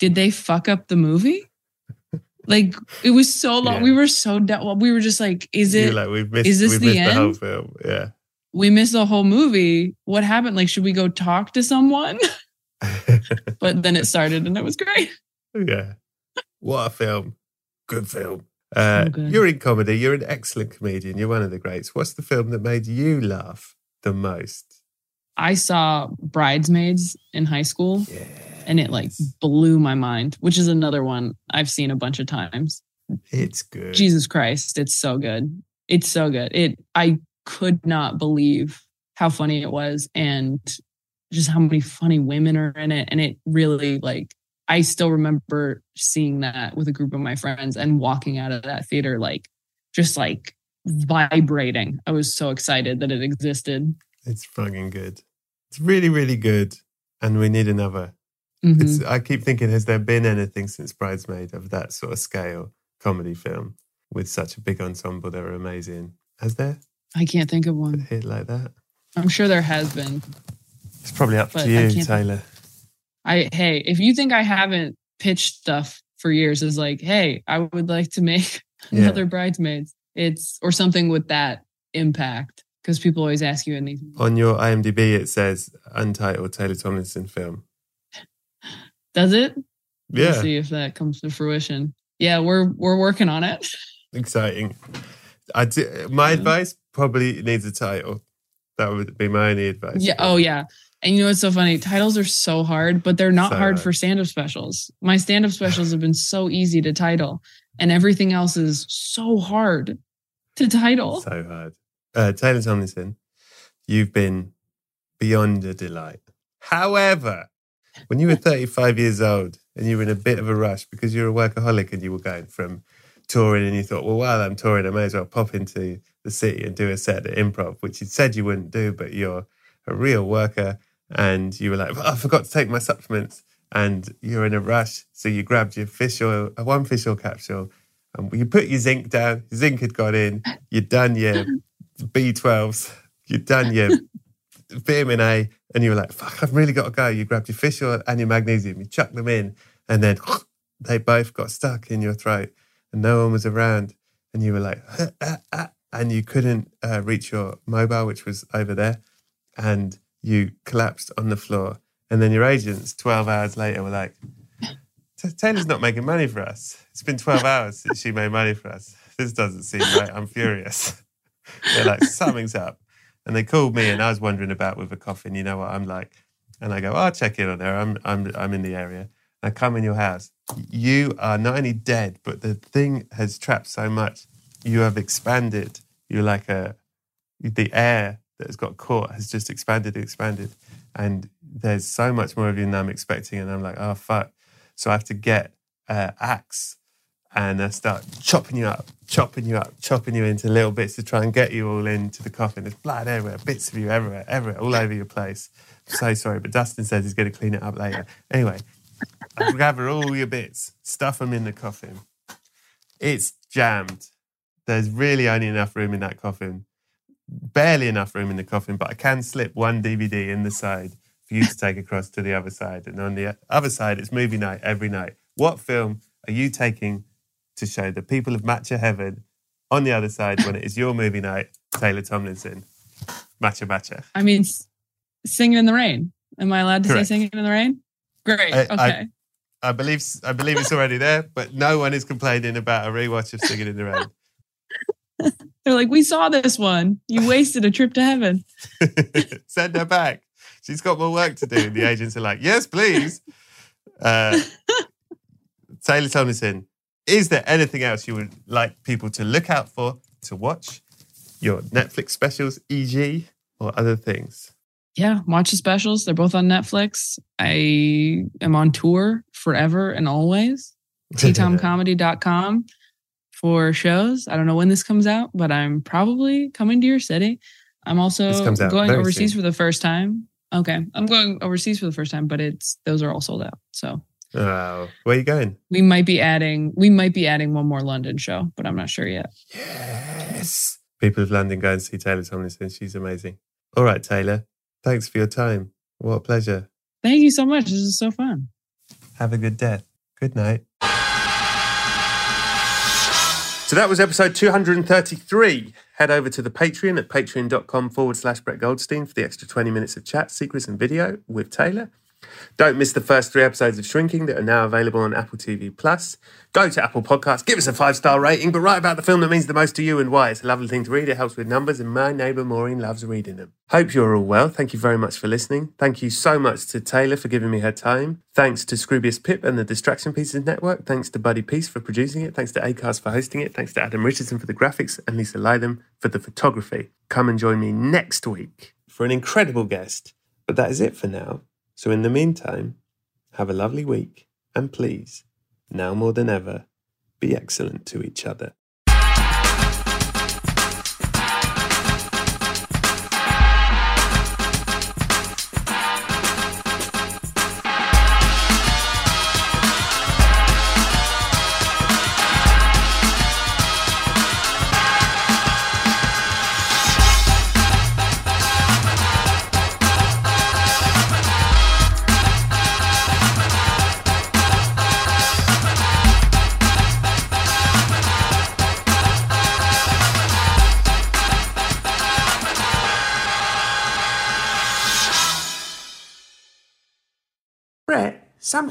did they fuck up the movie? Like it was so long. Yeah. We were so down. We were just like, is it like we've missed, is this the missed the whole end? film. Yeah. we missed the whole movie? What happened? Like, should we go talk to someone? But then it started and it was great. yeah. What a film. Good film. Uh, So good. You're in comedy. You're an excellent comedian. You're one of the greats. What's the film that made you laugh the most? I saw Bridesmaids in high school Yeah. and it like blew my mind, which is another one I've seen a bunch of times. It's good. Jesus Christ, it's so good. It's so good. It I could not believe how funny it was and just how many funny women are in it and it really like I still remember seeing that with a group of my friends and walking out of that theater like just like vibrating. I was so excited that it existed. It's fucking good. It's really, really good. And we need another. Mhm. It's, I keep thinking, has there been anything since Bridesmaid of that sort of scale comedy film with such a big ensemble that are amazing? Has there I can't think of a one. hit like that? I'm sure there has been. It's probably up to you, Taylor. I hey, if you think I haven't pitched stuff for years is like, hey, I would like to make Yeah. another bridesmaids. It's or something with that impact. Because people always ask you in these On your IMDb, it says untitled Taylor Tomlinson film. does it? We'll Yeah, see if that comes to fruition. Yeah, we're we're working on it. exciting. I d- my Yeah. advice probably needs a title. That would be my only advice. Yeah. Oh yeah. And you know what's so funny? Titles are so hard, but they're not So hard hard. for stand-up specials. My stand-up specials have been so easy to title, and everything else is so hard to title. So hard. Uh, Taylor Tomlinson, you've been beyond a delight. However, when you were 35 years old and you were in a bit of a rush because you're a workaholic and you were going from touring and you thought, well, while I'm touring, I may as well pop into the city and do a set at improv, which you said you wouldn't do, but you're a real worker. And you were like, "Oh, I forgot to take my supplements. And you're in a rush. So you grabbed your fish oil, uh, one fish oil capsule, and you put your zinc down. Your zinc had got in. You'd done your B12s. You'd done your vitamin A. And you were like, fuck, I've really got to go. You grabbed your fish oil and your magnesium. You chucked them in. And then they both got stuck in your throat. And no one was around. And you were like, "Ah, ah, ah," and you couldn't uh, reach your mobile, which was over there. And you collapsed on the floor. And then your agents, 12 hours later, were like, "Ta- Taylor's not making money for us. It's been 12 hours since she made money for us. This doesn't seem right. I'm furious. They're like, something's up. And they called me, and I was wondering about with a coffin. You know what I'm like. And I go, oh, I'll check in on her. I'm, I'm, I'm in the area. I come in your house. You are not only dead, but the thing has trapped so much. You have expanded. You're like a, the air that has got caught has just expanded, expanded. And there's so much more of you than I'm expecting. And I'm like, oh, fuck. So I have to get an axe and I start chopping you up, chopping you up, chopping you into little bits to try and get you all into the coffin. There's blood everywhere, bits of you everywhere, everywhere, all over your place. I'm so sorry, but Dustin says he's going to clean it up later. Anyway, I gather all your bits, stuff them in the coffin. It's jammed. There's really only enough room in that coffin. Barely enough room in the coffin, but I can slip one DVD in the side for you to take across to the other side. And on the other side, it's movie night every night. What film are you taking to show the people of Matcha Heaven on the other side when it is your movie night, Taylor Tomlinson? Matcha Matcha. I mean, Singing in the Rain. Am I allowed to Correct. say Singing in the Rain? Great. I, okay. I, I believe I believe it's already there, but no one is complaining about a rewatch of Singing in the Rain. They're like, we saw this one. You wasted a trip to heaven. Send her back. She's got more work to do. The agents are like, yes, please. Uh, Taylor Tomlinson, is there anything else you would like people to look out for, to watch? Your Netflix specials, e.g., or other things? Yeah, watch the specials. They're both on Netflix. I am on tour forever and always. ttomcomedy.com for shows. I don't know when this comes out, but I'm probably coming to your city. I'm also going overseas soon. for the first time. Okay. I'm going overseas for the first time, but it's those are all sold out. So Oh, where are you going? We might be adding we might be adding one more London show, but I'm not sure yet. Yes. People of London go and see Taylor Tomlinson. She's amazing. All right, Taylor. Thanks for your time. What a pleasure. Thank you so much. This is so fun. Have a good death. Good night. So that was episode 233. Head over to the Patreon at patreon.com forward slash Brett Goldstein for the extra 20 minutes of chat, secrets, and video with Taylor. Don't miss the first three episodes of Shrinking that are now available on Apple TV Plus. Go to Apple Podcasts, give us a five star rating, but write about the film that means the most to you and why. It's a lovely thing to read. It helps with numbers, and my neighbour Maureen loves reading them. Hope you're all well. Thank you very much for listening. Thank you so much to Taylor for giving me her time. Thanks to Scroobius Pip and the Distraction Pieces Network. Thanks to Buddy Peace for producing it. Thanks to Acast for hosting it. Thanks to Adam Richardson for the graphics and Lisa Lytham for the photography. Come and join me next week for an incredible guest. But that is it for now. So in the meantime, have a lovely week, and please, now more than ever, be excellent to each other.